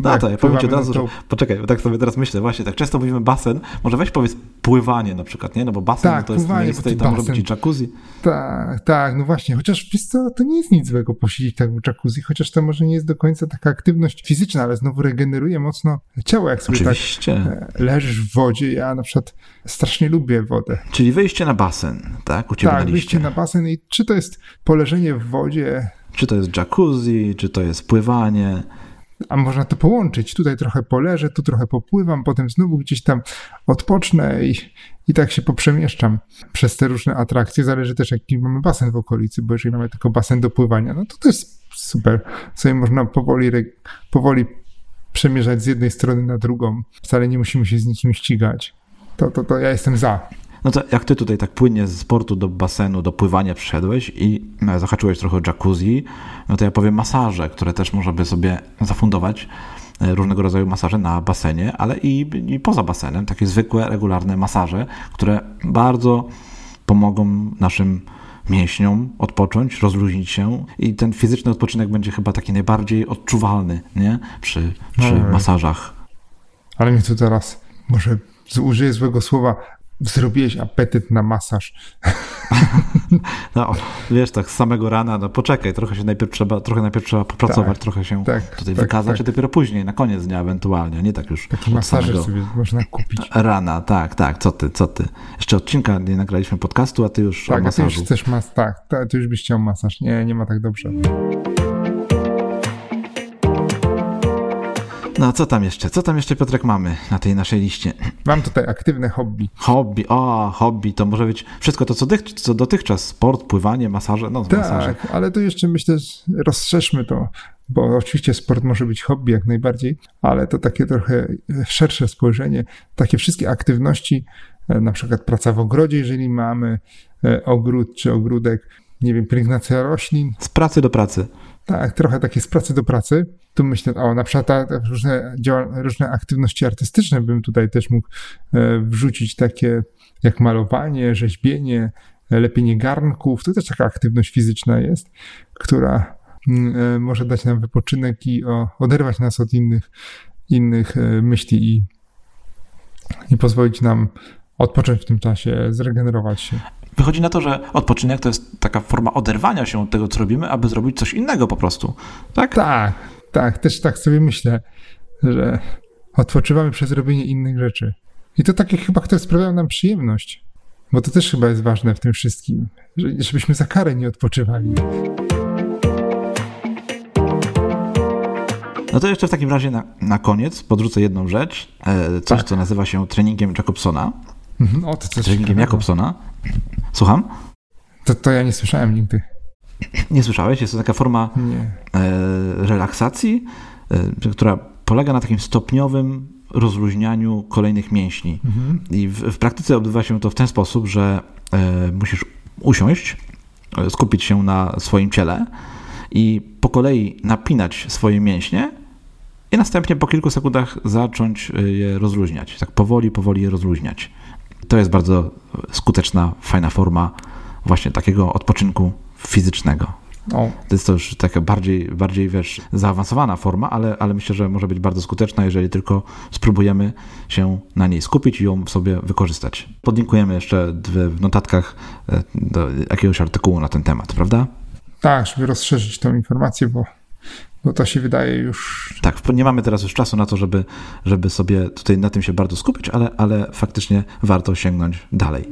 no tak, to ja powiem ci od razu, że, poczekaj, tak sobie teraz myślę, właśnie, tak często mówimy basen, może weź powiedz pływanie na przykład, nie? No bo basen tak, no to jest pływanie, miejsce i tam basen. robić jacuzzi. Tak, tak, no właśnie, chociaż wiesz co, to nie jest nic złego posiedzieć tak w jacuzzi, chociaż to może nie jest do końca taka aktywność fizyczna, ale znowu regeneruje mocno ciało, jak sobie tak, Oczywiście. tak leżysz w wodzie, ja na przykład strasznie lubię wodę. Czyli wyjście na basen, tak? U ciebie tak, na wyjście na basen i czy to jest poleżenie w wodzie, czy to jest jacuzzi, czy to jest pływanie, a można to połączyć. Tutaj trochę poleżę, tu trochę popływam, potem znowu gdzieś tam odpocznę i, i tak się poprzemieszczam przez te różne atrakcje. Zależy też, jaki mamy basen w okolicy, bo jeżeli mamy tylko basen do pływania, no to jest super. Sobie można powoli, powoli przemierzać z jednej strony na drugą. Wcale nie musimy się z nikim ścigać. To, to, to ja jestem za. No to jak ty tutaj tak płynnie z sportu do basenu, do pływania przyszedłeś i e, zahaczyłeś trochę o jacuzzi, no to ja powiem masaże, które też można by sobie zafundować e, różnego rodzaju masaże na basenie, ale i, i poza basenem, takie zwykłe, regularne masaże, które bardzo pomogą naszym mięśniom odpocząć, rozluźnić się i ten fizyczny odpoczynek będzie chyba taki najbardziej odczuwalny, nie? Przy, przy no, masażach. Ale mnie tu teraz, może użyję złego słowa, zrobiłeś apetyt na masaż. No, wiesz, tak z samego rana, no poczekaj, trochę się najpierw trzeba, trochę najpierw trzeba popracować, tak, trochę się tak, tutaj tak, wykazać, tak. a dopiero później, na koniec dnia ewentualnie, nie tak już Taki masaż sobie można kupić. Rana, tak, tak, co ty, co ty. Jeszcze odcinka nie nagraliśmy podcastu, a ty już tak, o masażu. Tak, ty już chcesz mas tak, ty już byś chciał masaż. Nie, nie ma tak dobrze. No, co tam jeszcze? Co tam jeszcze, Piotrek, mamy na tej naszej liście? Mam tutaj aktywne hobby. Hobby, o, hobby, to może być wszystko to, co, dych, co dotychczas, sport, pływanie, masaże, no Tak, masaże. ale tu jeszcze myślę, rozszerzmy to, bo oczywiście sport może być hobby jak najbardziej, ale to takie trochę szersze spojrzenie, takie wszystkie aktywności, e, na przykład praca w ogrodzie, jeżeli mamy e, ogród czy ogródek, nie wiem, pielęgnacja roślin. Z pracy do pracy. Tak, trochę takie z pracy do pracy. Tu myślę, o na przykład ta, różne, różne aktywności artystyczne bym tutaj też mógł e, wrzucić, takie jak malowanie, rzeźbienie, lepienie garnków. To też taka aktywność fizyczna jest, która mm, e, może dać nam wypoczynek i o, oderwać nas od innych, innych e, myśli i, i pozwolić nam odpocząć w tym czasie, zregenerować się. Wychodzi na to, że odpoczynek to jest taka forma oderwania się od tego, co robimy, aby zrobić coś innego po prostu. Tak? Tak, tak. Też tak sobie myślę, że odpoczywamy przez robienie innych rzeczy. I to takie chyba, które sprawiają nam przyjemność. Bo to też chyba jest ważne w tym wszystkim, żebyśmy za karę nie odpoczywali. No to jeszcze w takim razie na, na koniec podrzucę jedną rzecz, e, coś, tak. co nazywa się treningiem Jacobsona. Mhm. O, to coś treningiem Jacobsona. Słucham? To, to ja nie słyszałem nigdy. Nie słyszałeś? Jest to taka forma e, relaksacji, e, która polega na takim stopniowym rozluźnianiu kolejnych mięśni. Mhm. I w, w, praktyce odbywa się to w ten sposób, że e, musisz usiąść, skupić się na swoim ciele i po kolei napinać swoje mięśnie i następnie po kilku sekundach zacząć je rozluźniać. Tak powoli, powoli je rozluźniać. To jest bardzo skuteczna, fajna forma właśnie takiego odpoczynku fizycznego. O. To jest to już taka bardziej, bardziej wiesz, zaawansowana forma, ale, ale myślę, że może być bardzo skuteczna, jeżeli tylko spróbujemy się na niej skupić i ją sobie wykorzystać. Podlinkujemy jeszcze w notatkach e, do jakiegoś artykułu na ten temat, prawda? Tak, żeby rozszerzyć tą informację, bo bo to się wydaje już. Tak, nie mamy teraz już czasu na to, żeby, żeby sobie tutaj na tym się bardzo skupić, ale, ale faktycznie warto sięgnąć dalej.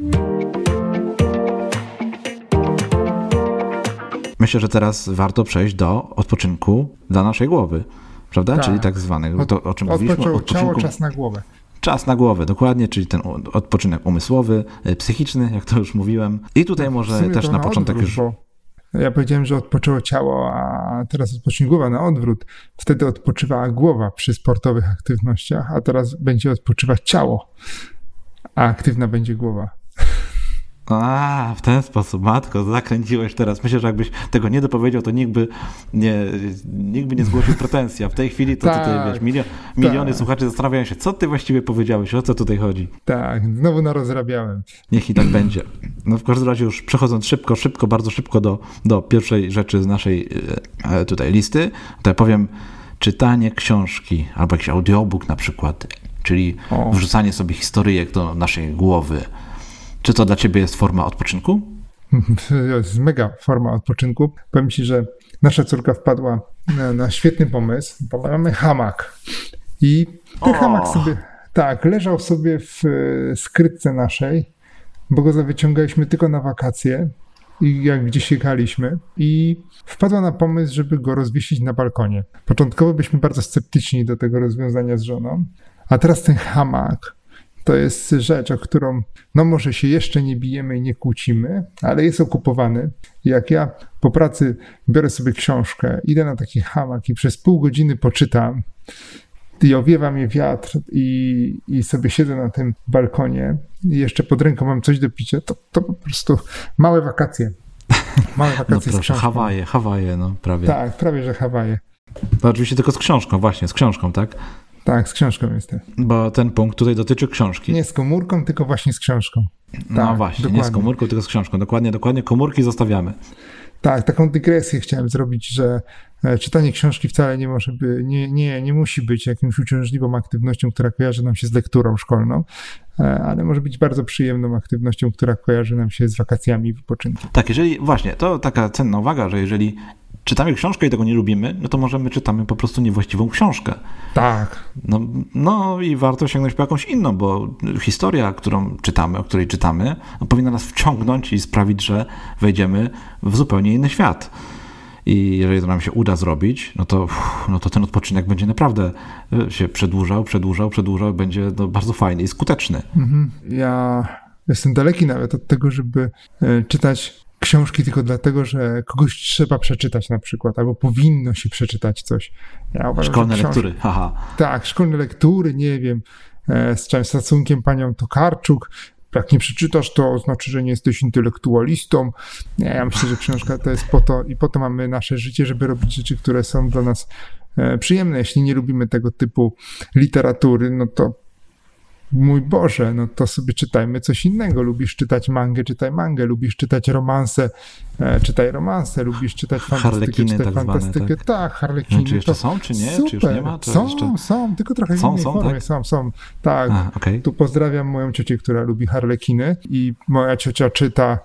Myślę, że teraz warto przejść do odpoczynku dla naszej głowy, prawda? Tak. Czyli tak zwanego, to, o czym mówiliśmy. Odpoczynku. Ciało, czas na głowę. Czas na głowę, dokładnie, czyli ten odpoczynek umysłowy, e, psychiczny, jak to już mówiłem. I tutaj może też na początek odwrót, już. Ja powiedziałem, że odpoczęło ciało, a teraz odpocznie głowa na odwrót. Wtedy odpoczywała głowa przy sportowych aktywnościach, a teraz będzie odpoczywać ciało, a aktywna będzie głowa. A, w ten sposób, matko, zakręciłeś teraz. Myślę, że jakbyś tego nie dopowiedział, to nikt by nie, nikt by nie zgłosił pretensji, a w tej chwili to tak, tutaj, wiesz, milio, miliony tak. słuchaczy zastanawiają się, co ty właściwie powiedziałeś, o co tutaj chodzi. Tak, znowu narozrabiałem. Niech i tak będzie. No w każdym razie już przechodząc szybko, szybko, bardzo szybko do, do pierwszej rzeczy z naszej e, e, tutaj listy, to ja powiem czytanie książki albo jakiś audiobook na przykład, czyli o. wrzucanie sobie historyjek do naszej głowy, czy to dla ciebie jest forma odpoczynku? To jest mega forma odpoczynku. Powiem ci, że nasza córka wpadła na, na świetny pomysł, bo mamy hamak. I ten o. hamak sobie, tak, leżał sobie w e, skrytce naszej, bo go wyciągaliśmy tylko na wakacje i jak gdzieś jechaliśmy i wpadła na pomysł, żeby go rozwiesić na balkonie. Początkowo byliśmy bardzo sceptyczni do tego rozwiązania z żoną, a teraz ten hamak to jest rzecz, o którą no może się jeszcze nie bijemy i nie kłócimy, ale jest okupowany. Jak ja po pracy biorę sobie książkę, idę na taki hamak i przez pół godziny poczytam i owiewa mnie wiatr i, i sobie siedzę na tym balkonie i jeszcze pod ręką mam coś do picia, to, to po prostu małe wakacje. Małe no wakacje no proszę, z Hawaje, Hawaje, no prawie. Tak, prawie, że Hawaje. To oczywiście tylko z książką, właśnie, z książką, tak? Tak, z książką jestem. Bo ten punkt tutaj dotyczy książki. Nie z komórką, tylko właśnie z książką. No tak, właśnie, dokładnie. nie z komórką, tylko z książką. Dokładnie, dokładnie. Komórki zostawiamy. Tak, taką dygresję chciałem zrobić, że e, czytanie książki wcale nie może by, nie, nie, nie musi być jakimś uciążliwą aktywnością, która kojarzy nam się z lekturą szkolną, e, ale może być bardzo przyjemną aktywnością, która kojarzy nam się z wakacjami i wypoczynkiem. Tak, jeżeli właśnie, to taka cenna uwaga, że jeżeli czytamy książkę i tego nie lubimy, no to może my czytamy po prostu niewłaściwą książkę. Tak. No, no i warto sięgnąć po jakąś inną, bo historia, którą czytamy, o której czytamy, no, powinna nas wciągnąć i sprawić, że wejdziemy w zupełnie inny świat. I jeżeli to nam się uda zrobić, no to, no to ten odpoczynek będzie naprawdę e, się przedłużał, przedłużał, przedłużał, będzie no bardzo fajny i skuteczny. Mhm. Ja jestem daleki nawet od tego, żeby e, czytać książki tylko dlatego, że kogoś trzeba przeczytać na przykład, albo powinno się przeczytać coś. Ja uważam, szkolne lektury, haha. Tak, szkolne lektury, nie wiem, e, z całym szacunkiem panią Tokarczuk, jak nie przeczytasz, to znaczy, że nie jesteś intelektualistą. Nie, ja myślę, że książka to jest po to i po to mamy nasze życie, żeby robić rzeczy, które są dla nas e, przyjemne. Jeśli nie lubimy tego typu literatury, no to mój Boże, no to sobie czytajmy coś innego. Lubisz czytać mangę, czytaj mangę. Lubisz czytać romanse, e, czytaj romanse. Lubisz czytać fantastykę, czytaj tak fantastykę. Zwane, tak, tak harlekiny. czy jeszcze to są, czy nie? Super. Czy już nie ma? To są, jeszcze... są, tylko trochę są, innej są, formie. Tak? Są, są. Tak. A, okay. Tu pozdrawiam moją ciocię, która lubi harlekiny i moja ciocia czyta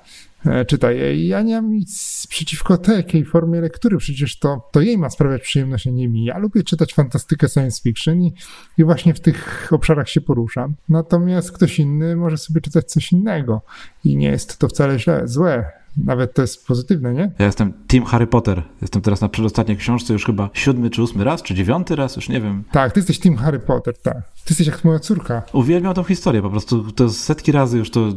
E, czyta je. Ja nie mam nic przeciwko takiej formie lektury, przecież to, to jej ma sprawiać przyjemność, a nie mi. Ja lubię czytać fantastykę science fiction i, i właśnie w tych obszarach się poruszam. Natomiast ktoś inny może sobie czytać coś innego i nie jest to wcale źle, złe. Nawet to jest pozytywne, nie? Ja jestem Team Harry Potter. Jestem teraz na przedostatniej książce już chyba siódmy czy ósmy raz, czy dziewiąty raz, już nie wiem. Tak, ty jesteś Team Harry Potter, tak. Ty jesteś jak moja córka. Uwielbiam tą historię, po prostu to setki razy już to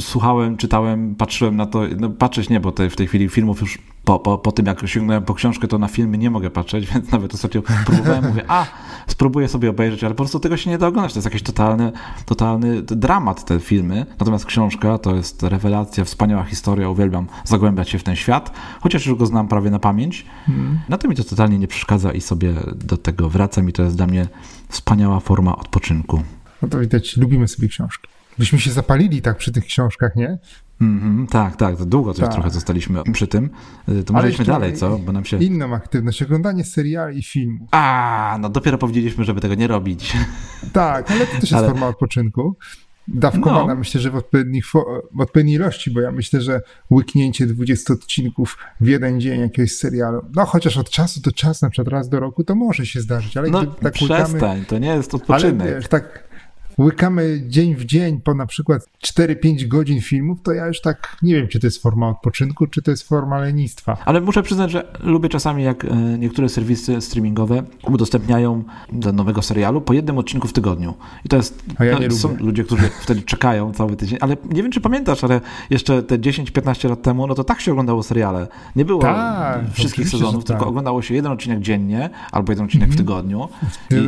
słuchałem, czytałem, patrzyłem na to, no patrzeć nie, bo te, w tej chwili filmów już po, po, po tym, jak sięgnąłem po książkę, to na filmy nie mogę patrzeć, więc nawet ostatnio próbowałem, mówię, a, spróbuję sobie obejrzeć, ale po prostu tego się nie da oglądać. To jest jakiś totalny, totalny dramat te filmy. Natomiast książka to jest rewelacja, wspaniała historia, uwielbiam zagłębiać się w ten świat, chociaż już go znam prawie na pamięć. Hmm. Na to mi to totalnie nie przeszkadza i sobie do tego wracam i to jest dla mnie wspaniała forma odpoczynku. No to widać, lubimy sobie książki. Byśmy się zapalili tak przy tych książkach, nie? Mm, tak, tak, to długo coś tak. trochę zostaliśmy przy tym. Y, to może idźmy dalej, co? Bo nam się... Inną aktywność, oglądanie seriali i filmów. A, no dopiero powiedzieliśmy, żeby tego nie robić. Tak, ale to też jest ale... forma odpoczynku. Dawkowana no. myślę, że w, odpowiednich, w odpowiedniej ilości, bo ja myślę, że łyknięcie 20 odcinków w jeden dzień jakiegoś serialu, no chociaż od czasu do czasu, na przykład raz do roku, to może się zdarzyć, ale no, tak przestań, łykamy, to nie jest odpoczynek. Ale wiesz, tak łykamy dzień w dzień po na przykład 4-5 godzin filmów, to ja już tak nie wiem, czy to jest forma odpoczynku, czy to jest forma lenistwa. Ale muszę przyznać, że lubię czasami, jak e, niektóre serwisy streamingowe udostępniają do nowego serialu po jednym odcinku w tygodniu. I to jest. A ja nie są lubię. ludzie, którzy wtedy czekają cały tydzień, ale nie wiem, czy pamiętasz, ale jeszcze te 10-15 lat temu, no to tak się oglądało seriale. Nie było tak, wszystkich sezonów, tylko tak. oglądało się jeden odcinek dziennie albo jeden odcinek mm -hmm. w mhm. tygodniu.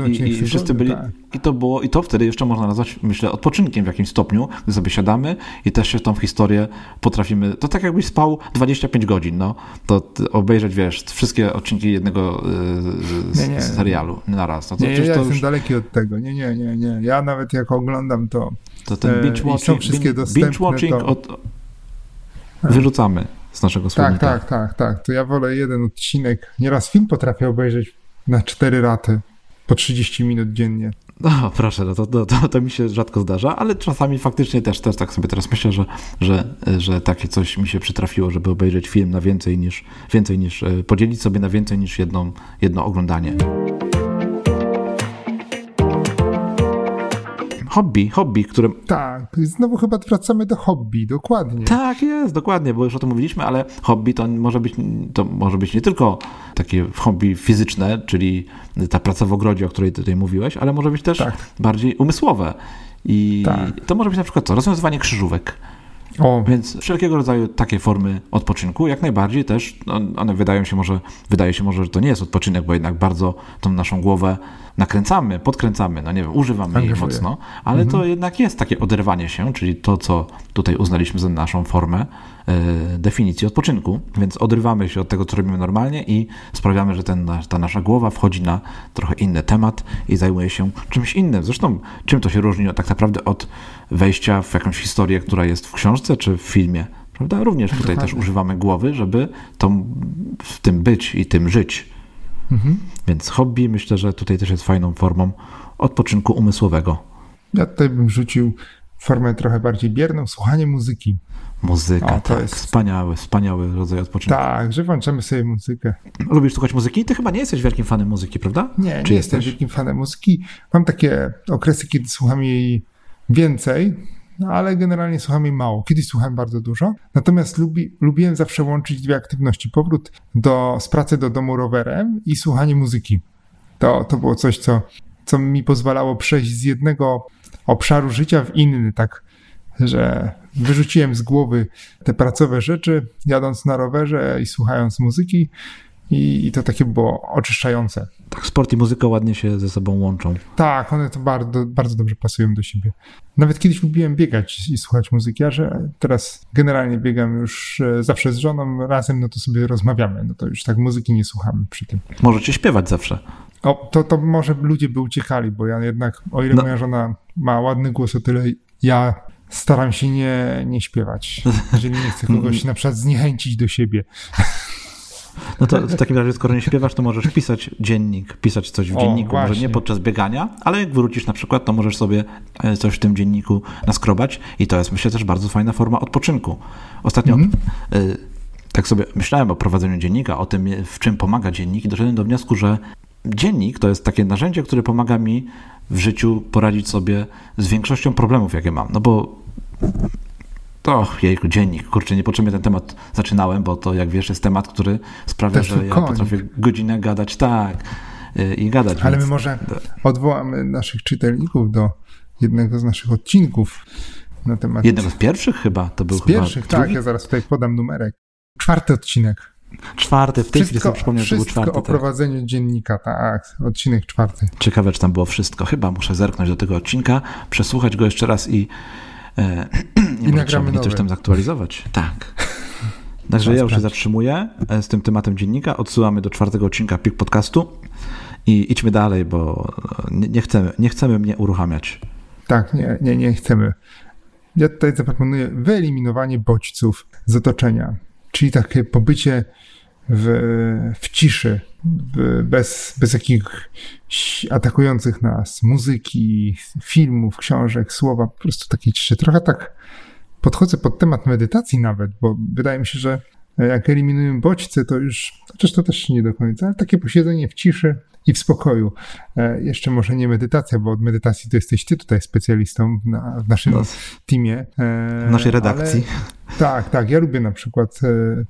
I, i, i wszyscy byli. Tak. I to było, i to wtedy jeszcze można nazwać, myślę, odpoczynkiem w jakimś stopniu, gdy sobie siadamy i też się w tą historię potrafimy. To tak jakbyś spał 25 godzin, no. To obejrzeć, wiesz, wszystkie odcinki jednego y, nie, nie. serialu na raz. No to, nie, ja jestem już... daleki od tego. Nie, nie, nie, nie. Ja nawet jak oglądam to. To ten e, binge watching, wszystkie binge watching to... od... wyrzucamy z naszego słownika. Tak, tak, tak, tak. To ja wolę jeden odcinek. Nieraz film potrafię obejrzeć na cztery raty po 30 minut dziennie. No proszę, no to, to, to, to, mi się rzadko zdarza, ale czasami faktycznie też, też tak sobie teraz myślę, że, że, że takie coś mi się przytrafiło, żeby obejrzeć film na więcej niż, więcej niż e, podzielić sobie na więcej niż jedną, jedno oglądanie. Hobby, hobby, które... Tak, znowu chyba wracamy do hobby, dokładnie. Tak jest, dokładnie, bo już o tym mówiliśmy, ale hobby to może być, to może być nie tylko takie hobby fizyczne, czyli ta praca w ogrodzie, o której tutaj mówiłeś, ale może być też tak. bardziej umysłowe. I tak. to może być na przykład co? Rozwiązywanie krzyżówek. O. Więc wszelkiego rodzaju takie formy odpoczynku, jak najbardziej też, no, one wydają się może, wydaje się może, że to nie jest odpoczynek, bo jednak bardzo tą naszą głowę nakręcamy, podkręcamy, no nie wiem, używamy jej mocno, ale mhm. to jednak jest takie oderwanie się, czyli to, co tutaj uznaliśmy za naszą formę e, definicji odpoczynku, więc odrywamy się od tego, co robimy normalnie i sprawiamy, że ten, ta nasza głowa wchodzi na trochę inny temat i zajmuje się czymś innym. Zresztą, czym to się różni tak naprawdę od wejścia w jakąś historię, która jest w książce czy w filmie? Prawda? Również tutaj Dokładnie. też używamy głowy, żeby tą, w tym być i tym żyć. Mhm. Więc hobby myślę, że tutaj też jest fajną formą odpoczynku umysłowego. Ja tutaj bym rzucił formę trochę bardziej bierną, słuchanie muzyki. Muzyka, o, to tak, jest wspaniały, wspaniały rodzaj odpoczynku. Tak, że włączamy sobie muzykę. Lubisz słuchać muzyki? Ty chyba nie jesteś wielkim fanem muzyki, prawda? Nie, Czy nie jesteś? jestem wielkim fanem muzyki. Mam takie okresy, kiedy słucham jej więcej, no, ale generalnie słucham jej mało. Kiedyś słuchałem bardzo dużo, natomiast lubi, lubiłem zawsze łączyć dwie aktywności. Powrót do, z pracy do domu rowerem i słuchanie muzyki. To, to było coś, co, co mi pozwalało przejść z jednego obszaru życia w inny, tak, że wyrzuciłem z głowy te pracowe rzeczy, jadąc na rowerze i słuchając muzyki i, i to takie było oczyszczające. Tak, sport i muzyka ładnie się ze sobą łączą. Tak, one to bardzo, bardzo dobrze pasują do siebie. Nawet kiedyś lubiłem biegać i słuchać muzyki, a że teraz generalnie biegam już e, zawsze z żoną razem, no to sobie rozmawiamy, no to już tak muzyki nie słuchamy przy tym. Możecie śpiewać zawsze. O, to, to może ludzie by uciekali, bo ja jednak, o ile no. moja żona ma ładny głos, o tyle ja staram się nie, nie śpiewać, jeżeli nie chcę kogoś na przykład zniechęcić do siebie. No to w takim razie, skoro nie śpiewasz, to możesz pisać dziennik, pisać coś w dzienniku, może nie podczas biegania, ale jak wrócisz na przykład, to możesz sobie e, coś w tym dzienniku naskrobać i to jest myślę też bardzo fajna forma odpoczynku. Ostatnio mm tak sobie myślałem o prowadzeniu dziennika, o tym, w czym pomaga dziennik i doszedłem do wniosku, że dziennik to jest takie narzędzie, które pomaga mi w życiu poradzić sobie z większością problemów, jakie mam. No bo to, jejku, dziennik. Kurczę, niepotrzebnie ten temat zaczynałem, bo to, jak wiesz, jest temat, który sprawia, że ja potrafię godzinę gadać tak y, i gadać. Ale więc... my może odwołamy naszych czytelników do jednego z naszych odcinków na temat... Jednego z pierwszych chyba, to był z chyba... pierwszych, tak, ja zaraz tutaj podam numerek. Czwarty odcinek. Czwarty, w tej chwili sobie przypomniałem, że był czwarty. o tak. prowadzeniu dziennika, tak, odcinek czwarty. Ciekawe, czy tam było wszystko. Chyba muszę zerknąć do tego odcinka, przesłuchać go jeszcze raz i E, I może trzeba coś tam zaktualizować. Tak. Także ja już się zatrzymuję e, z tym tematem dziennika. Odsyłamy do czwartego odcinka PIK podcastu i idźmy dalej, bo nie, nie, chcemy, nie chcemy mnie uruchamiać. Tak, nie, nie, nie chcemy. Ja tutaj zaproponuję wyeliminowanie bodźców z otoczenia, czyli takie pobycie w, w ciszy, bez, bez jakichś atakujących nas muzyki, filmów, książek, słowa, po prostu takiej ciszy. Trochę tak podchodzę pod temat medytacji nawet, bo wydaje mi się, że jak eliminujemy bodźce, to już, chociaż to też nie do końca, ale takie posiedzenie w ciszy i w spokoju. E, jeszcze może nie medytacja, bo od medytacji to jesteś ty tutaj specjalistą w, na, w naszym no, teamie. E, w naszej redakcji. Ale, tak, tak. Ja lubię na przykład e,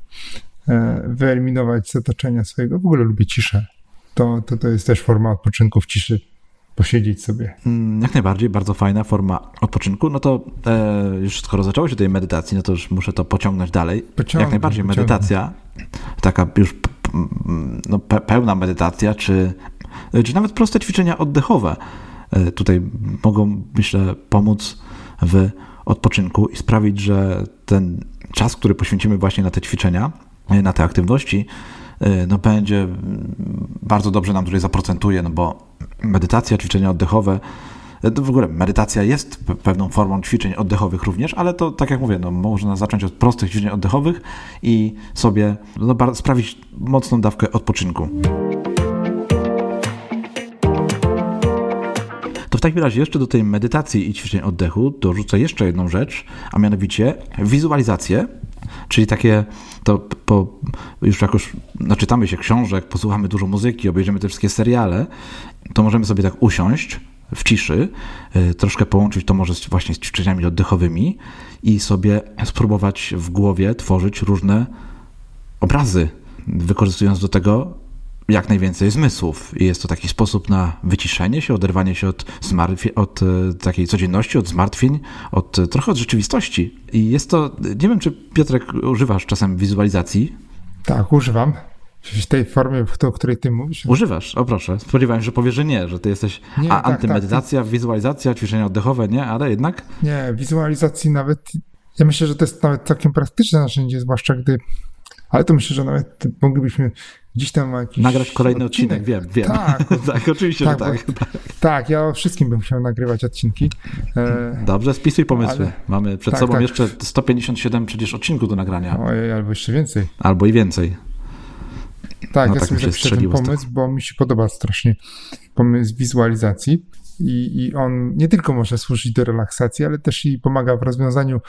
wyeliminować z otoczenia swojego. W ogóle lubię ciszę. To, to, to jest też forma odpoczynku w ciszy posiedzieć sobie. Mm, jak najbardziej, bardzo fajna forma odpoczynku. No to e, już skoro zaczęło się tej medytacji, no to już muszę to pociągnąć dalej. Pociągnę, jak najbardziej pociągnę. medytacja, taka już no, pełna medytacja, czy, czy nawet proste ćwiczenia oddechowe e, tutaj mogą, myślę, pomóc w odpoczynku i sprawić, że ten czas, który poświęcimy właśnie na te ćwiczenia, e, na te aktywności, e, no będzie bardzo dobrze nam tutaj zaprocentuje, no bo medytacja, ćwiczenia oddechowe w ogóle medytacja jest pewną formą ćwiczeń oddechowych również, ale to tak jak mówię, no, można zacząć od prostych ćwiczeń oddechowych i sobie no, sprawić mocną dawkę odpoczynku. To w takim razie jeszcze do tej medytacji i ćwiczeń oddechu dorzucę jeszcze jedną rzecz, a mianowicie wizualizację, czyli takie, to po, już jak już naczytamy się książek, posłuchamy dużo muzyki, obejrzymy te wszystkie seriale, to możemy sobie tak usiąść w ciszy, y, troszkę połączyć to może właśnie z ćwiczeniami oddechowymi i sobie spróbować w głowie tworzyć różne obrazy, wykorzystując do tego jak najwięcej zmysłów. I jest to taki sposób na wyciszenie się, oderwanie się od, od y, takiej codzienności, od zmartwień, od, trochę od rzeczywistości. I jest to, nie wiem, czy Piotrek używasz czasem wizualizacji? Tak, używam. W tej formie, o której ty mówisz? Używasz, o proszę. Spodziewałem się, że powiesz, że nie, że ty jesteś nie, a, tak, antymedytacja, tak, wizualizacja, ćwiczenia oddechowe, nie, ale jednak... Nie, wizualizacji nawet, ja myślę, że to jest nawet całkiem praktyczne narzędzie, zwłaszcza gdy, ale to myślę, że nawet moglibyśmy gdzieś tam jakiś Nagrać kolejny odcinek, odcinek wiem, wiem. Tak, tak oczywiście, tak, że tak, tak. Tak, ja o wszystkim bym chciał nagrywać odcinki. E, Dobrze, spisuj pomysły. Ale... Mamy przed tak, sobą tak. jeszcze 157 przecież odcinków do nagrania. Ojej, albo jeszcze więcej. Albo i więcej. Tak, no ja tak sobie zapiszę ten pomysł, bo mi się podoba strasznie pomysł wizualizacji i, i on nie tylko może służyć do relaksacji, ale też i pomaga w rozwiązaniu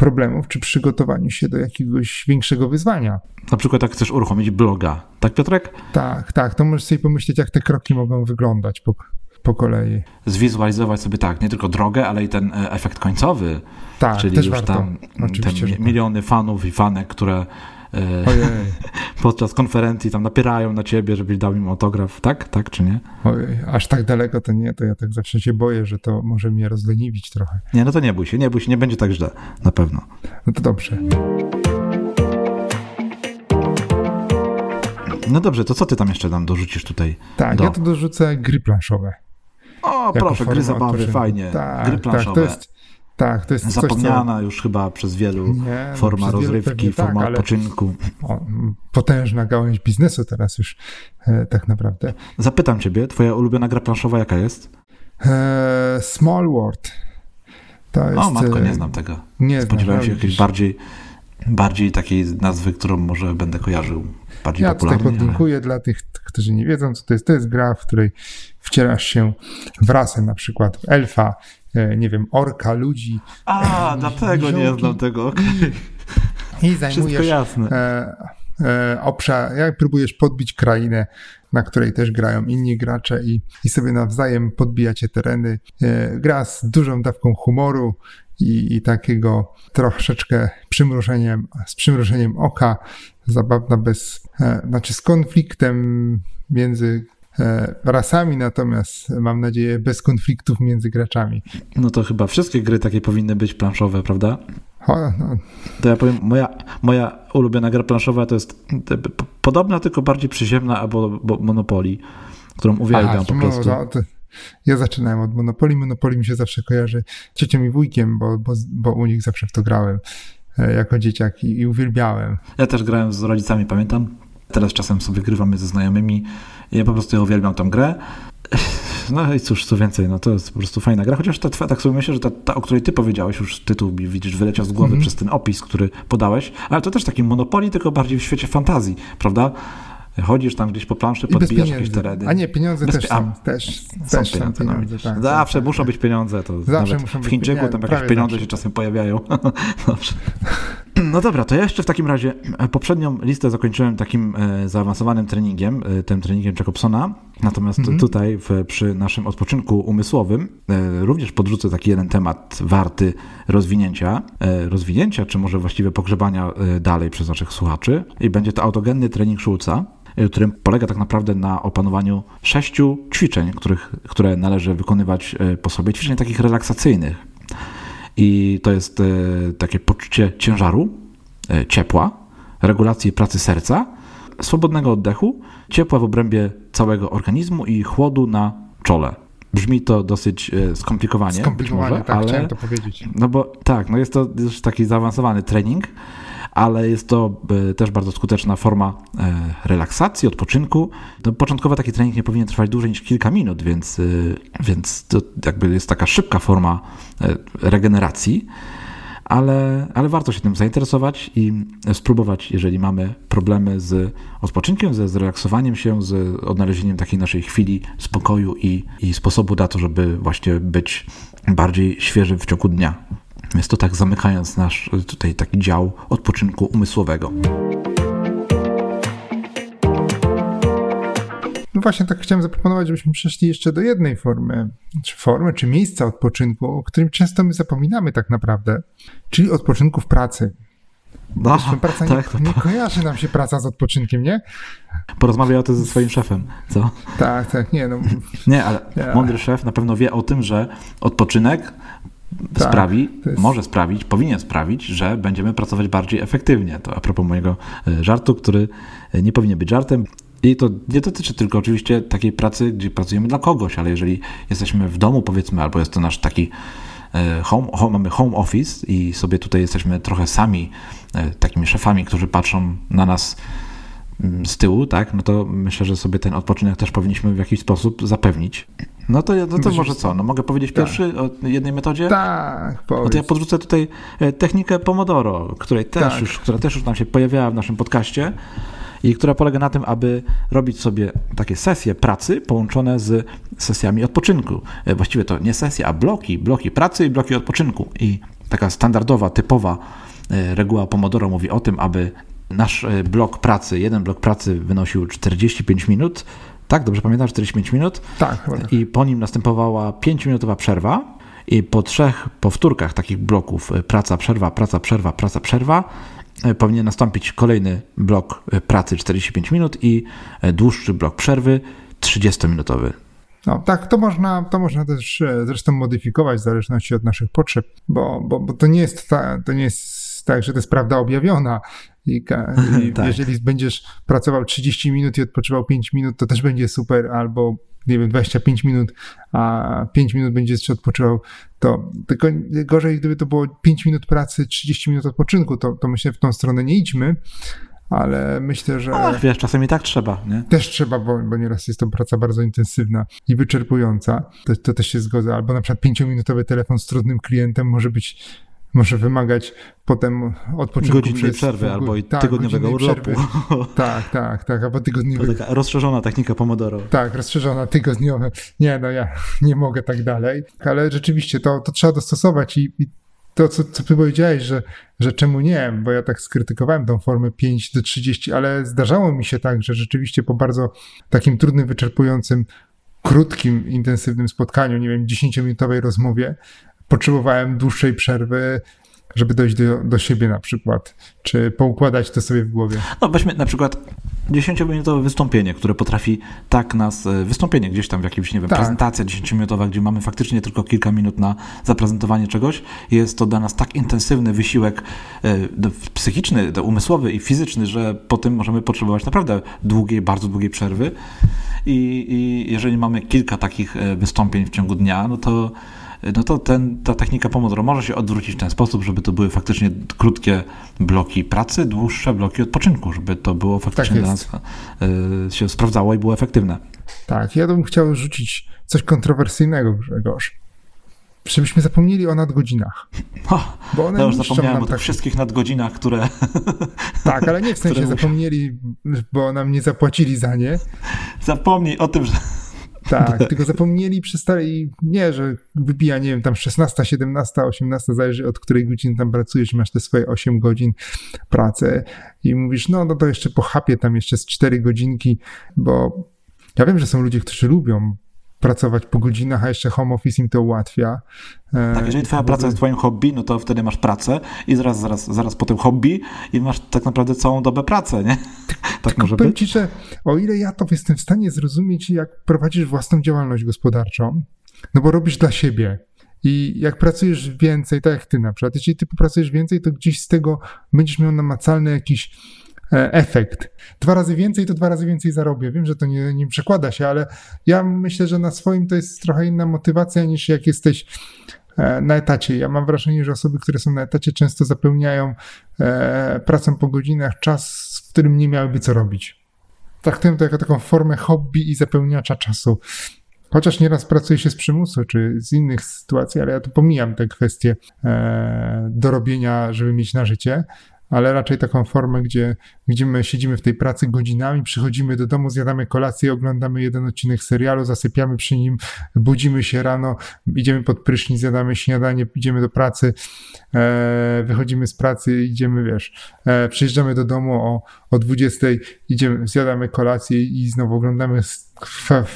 problemów czy przygotowaniu się do jakiegoś większego wyzwania. Na przykład jak chcesz uruchomić bloga, tak Piotrek? Tak, tak, to możesz sobie pomyśleć, jak te kroki mogą wyglądać po, po kolei. Zwizualizować sobie tak, nie tylko drogę, ale i ten e, efekt końcowy. Tak, czyli też już warto. tam Oczywiście, tak. miliony fanów i fanek, które. podczas konferencji tam napierają na ciebie, żebyś dał im autograf, tak? Tak czy nie? Ojej, aż tak daleko to nie, to ja tak zawsze się boję, że to może mnie rozleniwić trochę. Nie, no to nie bój się, nie bój się, nie będzie tak źle, na pewno. No to dobrze. No dobrze, to co ty tam jeszcze tam dorzucisz tutaj? Tak, do... ja to dorzucę gry planszowe. O, proszę, gry zabawy, fajnie. Tak, gry planszowe. Tak, to jest, tak, to jest Zapomniana coś, co... już chyba przez wielu nie, no, forma przez rozrywki, wielu forma tak, odpoczynku. O, potężna gałęź biznesu teraz już e, tak naprawdę. Zapytam ciebie, twoja ulubiona gra planszowa jaka jest? E, Small World. To jest, o matko, nie znam tego. Nie Spodziewałem się jakiejś bardziej, bardziej takiej nazwy, którą może będę kojarzył bardziej ja. Ja tutaj podlinkuję ale... dla tych, którzy nie wiedzą, co to jest. To jest gra, w której wcielasz się w rasę, na przykład elfa, E, nie wiem, orka, ludzi. A, dlatego nie znam tego, okej. Okay. I zajmujesz jasne. E, e, obszar, jak próbujesz podbić krainę, na której też grają inni gracze i, i sobie nawzajem podbijacie tereny. E, gra z dużą dawką humoru i, i takiego troszeczkę przymrużeniem, z przymrużeniem oka, zabawna bez, e, znaczy z konfliktem między E, rasami, natomiast mam nadzieję bez konfliktów między graczami. No to chyba wszystkie gry takie powinny być planszowe, prawda? O, no. To ja powiem, moja, moja ulubiona gra planszowa to jest podobna, tylko bardziej przyziemna albo Monopoly, którą uwielbiam Aha, po no, prostu. No, ja zaczynałem od Monopoly. Monopoly mi się zawsze kojarzy ciocią i wujkiem, bo, bo, bo u nich zawsze w to grałem jako dzieciak i, i uwielbiałem. Ja też grałem z rodzicami, pamiętam. Teraz czasem sobie grywamy ze znajomymi. Ja po prostu ja uwielbiam tą grę. no i cóż, co więcej, no to jest po prostu fajna gra, chociaż ta, tak sobie myślę, że ta, ta, o której ty powiedziałeś, już tytuł widzisz, wyleciał z głowy mm -hmm. przez ten opis, który podałeś, ale to też taki monopoli, tylko bardziej w świecie fantazji, prawda? Chodzisz tam gdzieś po planszy, podbijasz jakieś tereny. A nie, pieniądze bez, też są. Też, są też pieniądze, są pieniądze, no, tak, Zawsze tak, muszą tak. być pieniądze. To Zawsze muszą W Chińczyku tam jakieś pieniądze się czasem pojawiają. No dobra, to ja jeszcze w takim razie e, poprzednią listę zakończyłem takim e, zaawansowanym treningiem, e, tym treningiem Jacobsona. Natomiast -hmm. tutaj w, przy naszym odpoczynku umysłowym również podrzucę taki jeden temat warty rozwinięcia. Rozwinięcia, czy może właściwie pogrzebania dalej przez naszych słuchaczy. I będzie to autogenny trening Schulza którym polega tak naprawdę na opanowaniu sześciu ćwiczeń, których, które należy wykonywać po sobie, ćwiczeń takich relaksacyjnych. I to jest takie poczucie ciężaru, ciepła, regulacji pracy serca, swobodnego oddechu, ciepła w obrębie całego organizmu i chłodu na czole. Brzmi to dosyć skomplikowanie. Skomplikowanie, może, tak, ale, chciałem to powiedzieć. No bo tak, no jest to już taki zaawansowany trening, ale jest to e, też bardzo skuteczna forma e, relaksacji, odpoczynku. No, początkowo taki trening nie powinien trwać dłużej niż kilka minut, więc, e, więc to jakby jest taka szybka forma regeneracji ale, ale warto się tym zainteresować i spróbować, jeżeli mamy problemy z odpoczynkiem, ze zrelaksowaniem się, z odnalezieniem takiej naszej chwili spokoju i, i sposobu na to, żeby właśnie być bardziej świeżym w ciągu dnia. Jest to tak zamykając nasz tutaj taki dział odpoczynku umysłowego. No właśnie, tak chciałem zaproponować, żebyśmy przeszli jeszcze do jednej formy, czy formy, czy miejsca odpoczynku, o którym często my zapominamy tak naprawdę, czyli odpoczynku w pracy. No, praca tak, nie, nie kojarzy nam się praca z odpoczynkiem, nie? Porozmawiaj o tym ze swoim szefem, co? Tak, tak, nie no. Nie, ale mądry szef na pewno wie o tym, że odpoczynek tak, sprawi, jest... może sprawić, powinien sprawić, że będziemy pracować bardziej efektywnie. To a propos mojego e, żartu, który e, nie powinien być żartem. I to nie dotyczy tylko oczywiście takiej pracy, gdzie pracujemy dla kogoś, ale jeżeli jesteśmy w domu, powiedzmy, albo jest to nasz taki e, home, home, mamy home office i sobie tutaj jesteśmy trochę sami takimi szefami, którzy patrzą na nas mm, z tyłu, tak, no to myślę, że sobie ten odpoczynek też powinniśmy w jakiś sposób zapewnić. No to, no to może co? No mogę powiedzieć tak. pierwszy o jednej metodzie? Tak, powiedz. No to ja podrzucę tutaj e, technikę Pomodoro, której też tak. już, która też już nam się pojawiała w naszym podcaście i która polega na tym, aby robić sobie takie sesje pracy połączone z sesjami odpoczynku. E, właściwie to nie sesje, a bloki, bloki pracy i bloki odpoczynku. I taka standardowa, typowa e, reguła Pomodoro mówi o tym, aby nasz blok pracy, jeden blok pracy wynosił 45 minut, tak, dobrze pamiętam, 45 minut. Tak. I po nim następowała 5-minutowa przerwa. I po trzech powtórkach takich bloków praca, przerwa, praca, przerwa, praca, przerwa E, powinien nastąpić kolejny blok e, pracy 45 minut i e, dłuższy blok przerwy 30-minutowy. No, tak, to można, to można też zresztą modyfikować w zależności od naszych potrzeb, bo, bo, bo to, nie jest ta, to nie jest tak, że to jest prawda objawiona. I, i tak. jeżeli będziesz pracował 30 minut i odpoczywał 5 minut, to też będzie super, albo nie wiem, 25 minut, a 5 minut będzie jeszcze odpoczywał, to tylko gorzej, gdyby to było 5 minut pracy, 30 minut odpoczynku, to, to myślę, w tą stronę nie idźmy, ale myślę, że... Ach, wiesz, czasem i tak trzeba, nie? Też trzeba, bo, bo nieraz jest to praca bardzo intensywna i wyczerpująca, to, to też się zgodzę, albo na przykład 5-minutowy telefon z trudnym klientem może być może wymagać potem odpoczynku Godzinnej przez, przerwy albo i tak, tygodniowego urlopu. Tak, tak, tak, albo tygodniowego. To taka rozszerzona technika Pomodoro. Tak, rozszerzona, tygodniowa. Nie, no ja nie mogę tak dalej, ale rzeczywiście to, to trzeba dostosować i, i to, co, co ty powiedziałeś, że, że czemu nie, bo ja tak skrytykowałem tą formę 5 do 30, ale zdarzało mi się tak, że rzeczywiście po bardzo takim trudnym, wyczerpującym, krótkim, intensywnym spotkaniu, nie wiem, 10-minutowej rozmowie, potrzebowałem dłuższej przerwy, żeby dojść do, do siebie na przykład, czy poukładać to sobie w głowie. No weźmy na przykład 10-minutowe wystąpienie, które potrafi tak nas, e, wystąpienie gdzieś tam w jakimś, nie wiem, tak. prezentacja 10-minutowa, gdzie mamy faktycznie tylko kilka minut na zaprezentowanie czegoś, jest to dla nas tak intensywny wysiłek e, psychiczny, umysłowy i fizyczny, że po tym możemy potrzebować naprawdę długiej, bardzo długiej przerwy i, i jeżeli mamy kilka takich e, wystąpień w ciągu dnia, no to no to ten, ta technika Pomodoro może się odwrócić w ten sposób, żeby to były faktycznie krótkie bloki pracy, dłuższe bloki odpoczynku, żeby to było faktycznie tak dla nas y, się sprawdzało i było efektywne. Tak, ja bym chciał rzucić coś kontrowersyjnego, Grzegorz. Żebyśmy zapomnieli o nadgodzinach. Bo one ja już zapomniałem o tych tak... wszystkich nadgodzinach, które... Tak, ale nie w sensie zapomnieli, bo nam nie zapłacili za nie. Zapomnij o tym, że tak, tylko zapomnieli, przestali, nie, że wybija, nie wiem, tam 16, 17, 18, zależy od której godziny tam pracujesz, masz te swoje 8 godzin pracy. I mówisz, no, no to jeszcze pochapię tam jeszcze z 4 godzinki, bo ja wiem, że są ludzie, którzy lubią pracować po godzinach, a jeszcze home office im to ułatwia. E, tak, jeżeli twoja praca jest twoim hobby, no to wtedy masz pracę i zaraz, zaraz, zaraz po tym hobby i masz tak naprawdę całą dobę pracę, nie? tak może być? Ci, że o ile ja to jestem w stanie zrozumieć, jak prowadzisz własną działalność gospodarczą, no bo robisz dla siebie, i jak pracujesz więcej, tak jak ty na przykład, jeśli ty popracujesz więcej, to gdzieś z tego będziesz miał namacalny jakiś efekt. Dwa razy więcej to dwa razy więcej zarobię. Wiem, że to nie, nie przekłada się, ale ja myślę, że na swoim to jest trochę inna motywacja niż jak jesteś e, na etacie. Ja mam wrażenie, że osoby, które są na etacie, często zapełniają e, pracą po godzinach czas, w którym nie miałyby co robić. Traktuję to jako taką formę hobby i zapełniacza czasu. Chociaż nieraz pracuje się z przymusu czy z innych sytuacji, ale ja tu pomijam te kwestie e, dorobienia, żeby mieć na życie ale raczej taką formę, gdzie, gdzie my siedzimy w tej pracy godzinami, przychodzimy do domu, zjadamy kolację, oglądamy jeden odcinek serialu, zasypiamy przy nim, budzimy się rano, idziemy pod prysznic, zjadamy śniadanie, idziemy do pracy, e, wychodzimy z pracy, idziemy, wiesz, e, przyjeżdżamy do domu o, o 20, idziemy, zjadamy kolację i znowu oglądamy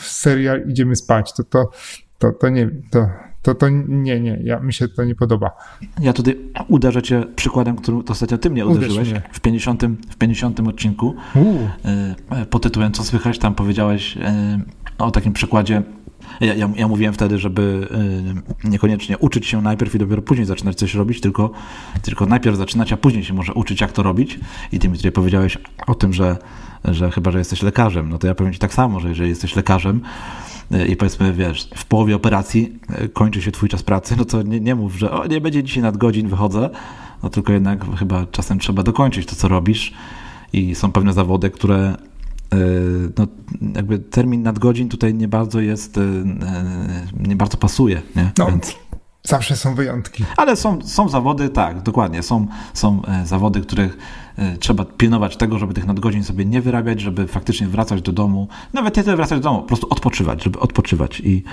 serial, idziemy spać. To, to, to, to nie, to, to, to nie, nie, ja, mi się to nie podoba. Ja tutaj uderzę cię przykładem, który ostatnio ty mnie uderzyłeś mnie. w 50, w 50 odcinku yy. pod tytułem Co słychać, tam powiedziałeś e, o takim przykładzie ja, ja, ja, mówiłem wtedy, żeby niekoniecznie uczyć się najpierw i dopiero później zaczynać coś robić, tylko, tylko najpierw zaczynać, a później się może uczyć, jak to robić. I ty mi tutaj powiedziałeś o tym, że, że chyba, że jesteś lekarzem. No to ja powiem ci tak samo, że jeżeli jesteś lekarzem, i powiedzmy, wiesz, w połowie operacji e, kończy się twój czas pracy, no to nie, nie mów, że o, nie będzie dzisiaj nadgodzin, wychodzę, no tylko jednak chyba czasem trzeba dokończyć to, co robisz i są pewne zawody, które e, no, jakby termin nadgodzin tutaj nie bardzo jest, nie bardzo pasuje, nie? No. Więc... Zawsze są wyjątki. Ale są, są zawody, tak, dokładnie. Są, są zawody, których E, trzeba pilnować tego, żeby tych nadgodzin sobie nie wyrabiać, żeby faktycznie wracać do domu, nawet nie tyle wracać do domu, po prostu odpoczywać, żeby odpoczywać i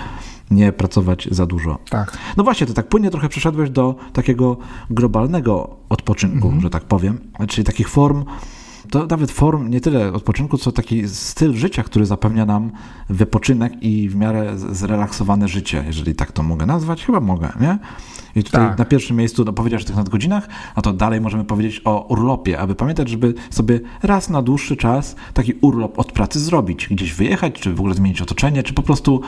nie pracować za dużo. Tak. No właśnie, to tak płynnie trochę przeszedłeś do takiego globalnego odpoczynku, mhm. że tak powiem, czyli takich form, to nawet form nie tyle odpoczynku, co taki styl życia, który zapewnia nam wypoczynek i w miarę zrelaksowane życie, jeżeli tak to mogę nazwać, chyba mogę, nie? I tutaj tak. na pierwszym miejscu no, powiedziałeś o tych nadgodzinach, a to dalej możemy powiedzieć o urlopie, aby pamiętać, żeby sobie raz na dłuższy czas taki urlop od pracy zrobić, gdzieś wyjechać, czy w ogóle zmienić otoczenie, czy po prostu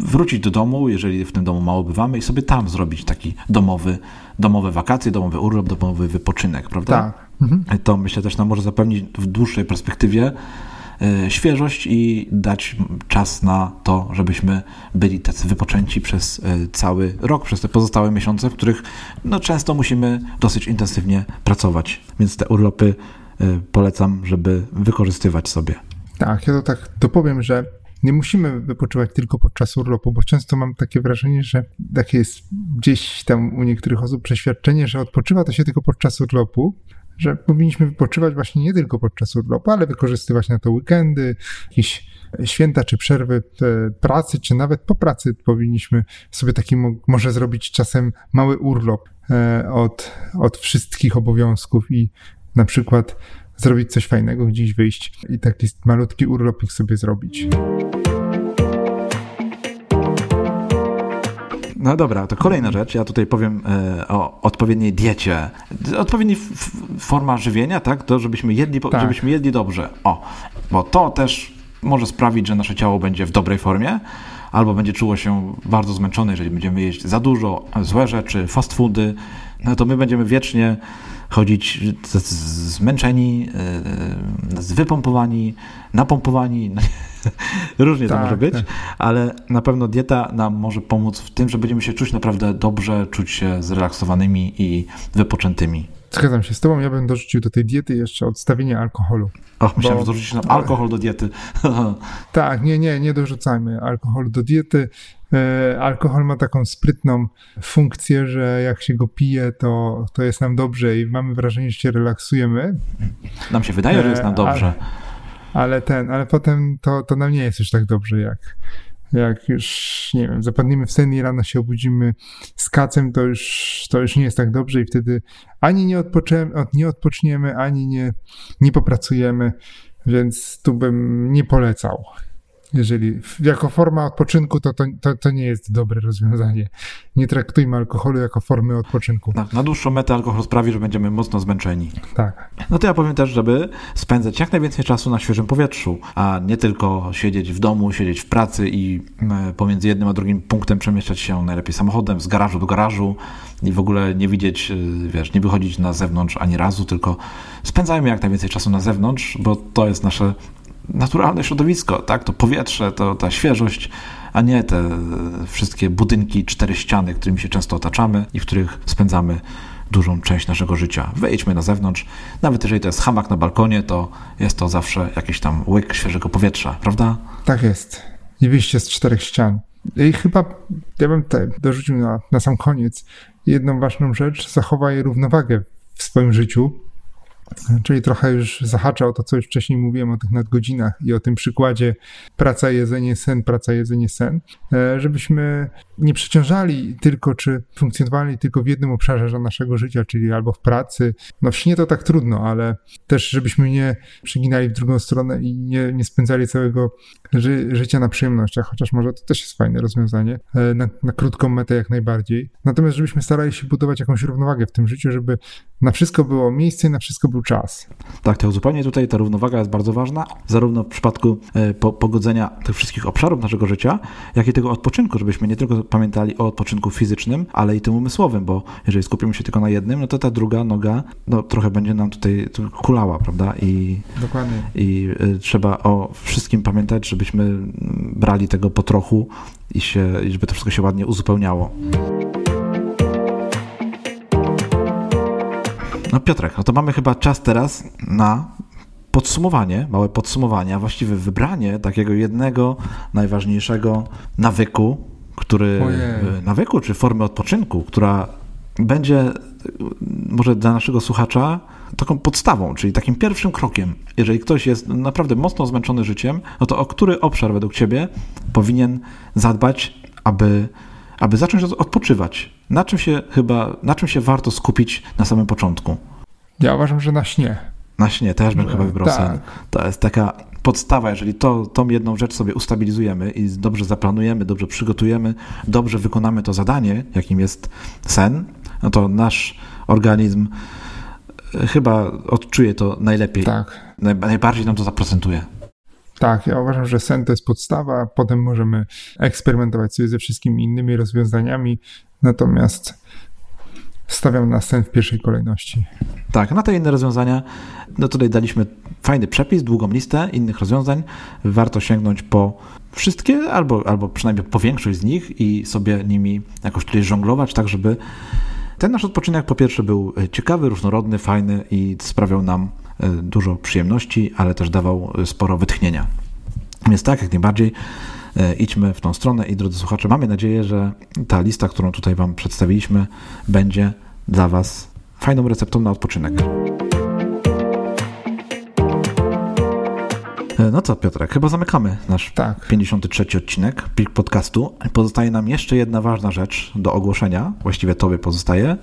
wrócić do domu, jeżeli w tym domu mało bywamy i sobie tam zrobić taki domowy, domowe wakacje, domowy urlop, domowy wypoczynek, prawda? Tak. Mhm. To myślę też nam może zapewnić w dłuższej perspektywie E, świeżość i dać czas na to, żebyśmy byli tacy wypoczęci przez e, cały rok, przez te pozostałe miesiące, w których no, często musimy dosyć intensywnie pracować. Więc te urlopy e, polecam, żeby wykorzystywać sobie. Tak, ja to tak dopowiem, że nie musimy wypoczywać tylko podczas urlopu, bo często mam takie wrażenie, że takie jest gdzieś tam u niektórych osób przeświadczenie, że odpoczywa to się tylko podczas urlopu, że powinniśmy wypoczywać właśnie nie tylko podczas urlopu, ale wykorzystywać na to weekendy, jakieś święta czy przerwy pracy, czy nawet po pracy powinniśmy sobie taki może zrobić czasem mały urlop e, od, od wszystkich obowiązków i na przykład zrobić coś fajnego, gdzieś wyjść i taki malutki urlopik sobie zrobić. No dobra, to kolejna rzecz. Ja tutaj powiem e, o odpowiedniej diecie. Odpowiedniej forma żywienia, tak? To żebyśmy jedli, tak. żebyśmy jedli dobrze. O, bo to też może sprawić, że nasze ciało będzie w dobrej formie, albo będzie czuło się bardzo zmęczone, jeżeli będziemy jeść za dużo, złe rzeczy, fast foody, no to my będziemy wiecznie chodzić zmęczeni, e, wypompowani, napompowani. Różnie tak, to może być, tak. ale na pewno dieta nam może pomóc w tym, że będziemy się czuć naprawdę dobrze, czuć się zrelaksowanymi i wypoczętymi. Zgadzam się z tobą, ja bym dorzucił do tej diety jeszcze odstawienie alkoholu. Och, myślałem, bo... że dorzucić nam alkohol do diety. tak, nie, nie, nie dorzucajmy alkoholu do diety. E, alkohol ma taką sprytną funkcję, że jak się go pije, to, to jest nam dobrze i mamy wrażenie, że się relaksujemy. Nam się wydaje, że jest nam e, dobrze. Ale, ale ten, ale potem to, to nam nie jest już tak dobrze, jak, jak już, nie wiem, zapadniemy w sen i rano się obudzimy z kacem, to już, to już nie jest tak dobrze i wtedy ani nie, odpoczniemy, nie odpoczniemy, ani nie, nie popracujemy, więc tu bym nie polecał jeżeli jako forma odpoczynku, to, to, to, to, nie jest dobre rozwiązanie. Nie traktujmy alkoholu jako formy odpoczynku. Na, na dłuższą metę alkohol sprawi, że będziemy mocno zmęczeni. Tak. No to ja powiem też, żeby spędzać jak najwięcej czasu na świeżym powietrzu, a nie tylko siedzieć w domu, siedzieć w pracy i e, pomiędzy jednym a drugim punktem przemieszczać się najlepiej samochodem, z garażu do garażu i w ogóle nie widzieć, e, wiesz, nie wychodzić na zewnątrz ani razu, tylko spędzajmy jak najwięcej czasu na zewnątrz, bo to jest nasze naturalne środowisko, tak? To powietrze, to ta świeżość, a nie te wszystkie budynki, cztery ściany, którymi się często otaczamy i w których spędzamy dużą część naszego życia. Wejdźmy na zewnątrz, nawet jeżeli to jest hamak na balkonie, to jest to zawsze jakiś tam łyk świeżego powietrza, prawda? Tak jest. I wyjście z czterech ścian. I chyba ja bym te dorzucił na, na sam koniec jedną ważną rzecz, zachowaj równowagę w swoim życiu, Czyli trochę już zahacza o to, co już wcześniej mówiłem o tych nadgodzinach i o tym przykładzie praca, jedzenie, sen, praca, jedzenie, sen, e, żebyśmy nie przeciążali tylko, czy funkcjonowali tylko w jednym obszarze naszego życia, czyli albo w pracy. No w śnie to tak trudno, ale też żebyśmy nie przeginali w drugą stronę i nie, nie spędzali całego ży życia na przyjemnościach, chociaż może to też jest fajne rozwiązanie, e, na, na krótką metę jak najbardziej. Natomiast żebyśmy starali się budować jakąś równowagę w tym życiu, żeby na wszystko było miejsce i na wszystko był czas. Tak, to zupełnie tutaj ta równowaga jest bardzo ważna, zarówno w przypadku e, po, pogodzenia tych wszystkich obszarów naszego życia, jak i tego odpoczynku, żebyśmy nie tylko pamiętali o odpoczynku fizycznym, ale i tym umysłowym, bo jeżeli skupimy się tylko na jednym, no to ta druga noga no, trochę będzie nam tutaj kulała, prawda? I, Dokładnie. I y, trzeba o wszystkim pamiętać, żebyśmy brali tego po trochu i się, żeby to wszystko się ładnie uzupełniało. No Piotrek, no to mamy chyba czas teraz na podsumowanie, małe podsumowanie, a właściwie wybranie takiego jednego najważniejszego nawyku, który Ojej. nawyku czy formy odpoczynku, która będzie może dla naszego słuchacza taką podstawą, czyli takim pierwszym krokiem. Jeżeli ktoś jest naprawdę mocno zmęczony życiem, no to o który obszar według Ciebie powinien zadbać, aby, aby zacząć odpoczywać? Na czym się chyba, na czym się warto skupić na samym początku? Ja uważam, że na śnie. Na śnie też bym no, chyba wybrał tak. sen. To jest taka podstawa, jeżeli to, tą jedną rzecz sobie ustabilizujemy i dobrze zaplanujemy, dobrze przygotujemy, dobrze wykonamy to zadanie, jakim jest sen, no to nasz organizm e, chyba odczuje to najlepiej. Tak. Naj, najbardziej nam to zaprocentuje. Tak, ja uważam, że sen to jest podstawa, potem możemy eksperymentować sobie ze wszystkimi innymi rozwiązaniami, natomiast stawiam na sen w pierwszej kolejności. Tak, na te inne rozwiązania, no tutaj daliśmy fajny przepis, długą listę innych rozwiązań. Warto sięgnąć po wszystkie, albo, albo przynajmniej po większość z nich i sobie nimi jakoś tutaj żonglować, tak żeby ten nasz odpoczynek po pierwsze był ciekawy, różnorodny, fajny i sprawiał nam dużo przyjemności, ale też dawał sporo wytchnienia. Więc tak, jak najbardziej e, idźmy w tą stronę i drodzy słuchacze, mamy nadzieję, że ta lista, którą tutaj Wam przedstawiliśmy, będzie dla Was fajną receptą na odpoczynek. No co, Piotrek, chyba zamykamy nasz tak. 53 odcinek podcastu. Pozostaje nam jeszcze jedna ważna rzecz do ogłoszenia. Właściwie tobie pozostaje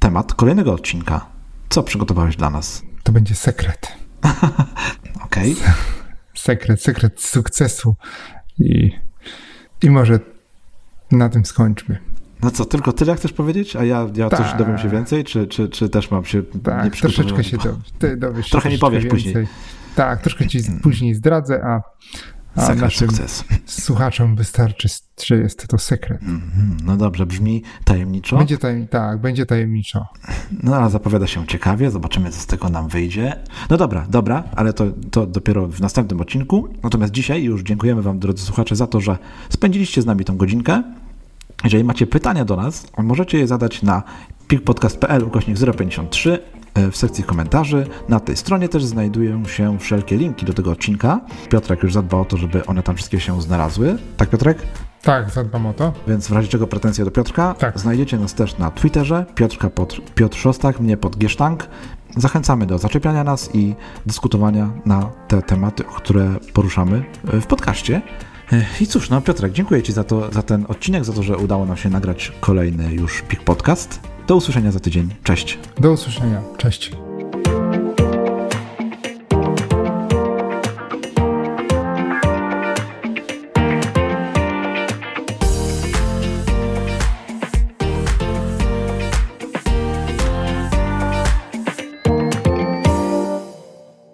temat kolejnego odcinka. Co przygotowałeś dla nas? To będzie sekret. Okej. Okay. Sekret, sekret sukcesu. I, I może na tym skończmy. No co, tylko tyle chcesz powiedzieć? A ja, ja coś dowiem się więcej? Czy, czy, czy też mam się tak, nie troszeczkę się dowiesz. Trochę mi powiesz więcej. później. Tak, troszkę ci później zdradzę, a, A Sekret sukcesu. słuchaczom wystarczy, że jest to sekret. Mhm, No dobrze, brzmi tajemniczo. Będzie tajem, tak, będzie tajemniczo. No ale zapowiada się ciekawie, zobaczymy co z tego nam wyjdzie. No dobra, dobra, ale to, to dopiero w następnym odcinku. Natomiast dzisiaj już dziękujemy Wam, drodzy słuchacze, za to, że spędziliście z nami tą godzinkę. Jeżeli macie pytania do nas, możecie je zadać na pikpodcast.pl ukośnik 053 e, w sekcji komentarzy. Na tej stronie też znajdują się wszelkie linki do tego odcinka. Piotrek już zadbał o to, żeby one tam wszystkie się znalazły. Tak, Piotrek? Tak, zadbam o to. Więc w razie czego pretensje do Piotrka, Tak. znajdziecie nas też na Twitterze, Piotrka pod, Piotr Szostak, mnie pod Giesztank. Zachęcamy do zaczepiania nas i dyskutowania na te tematy, które poruszamy e, w podcaście. E, I cóż, no Piotrek, dziękuję Ci za, to, za ten odcinek, za to, że udało nam się nagrać kolejny już PIK Podcast. Do usłyszenia za tydzień. Cześć. Do usłyszenia. Cześć.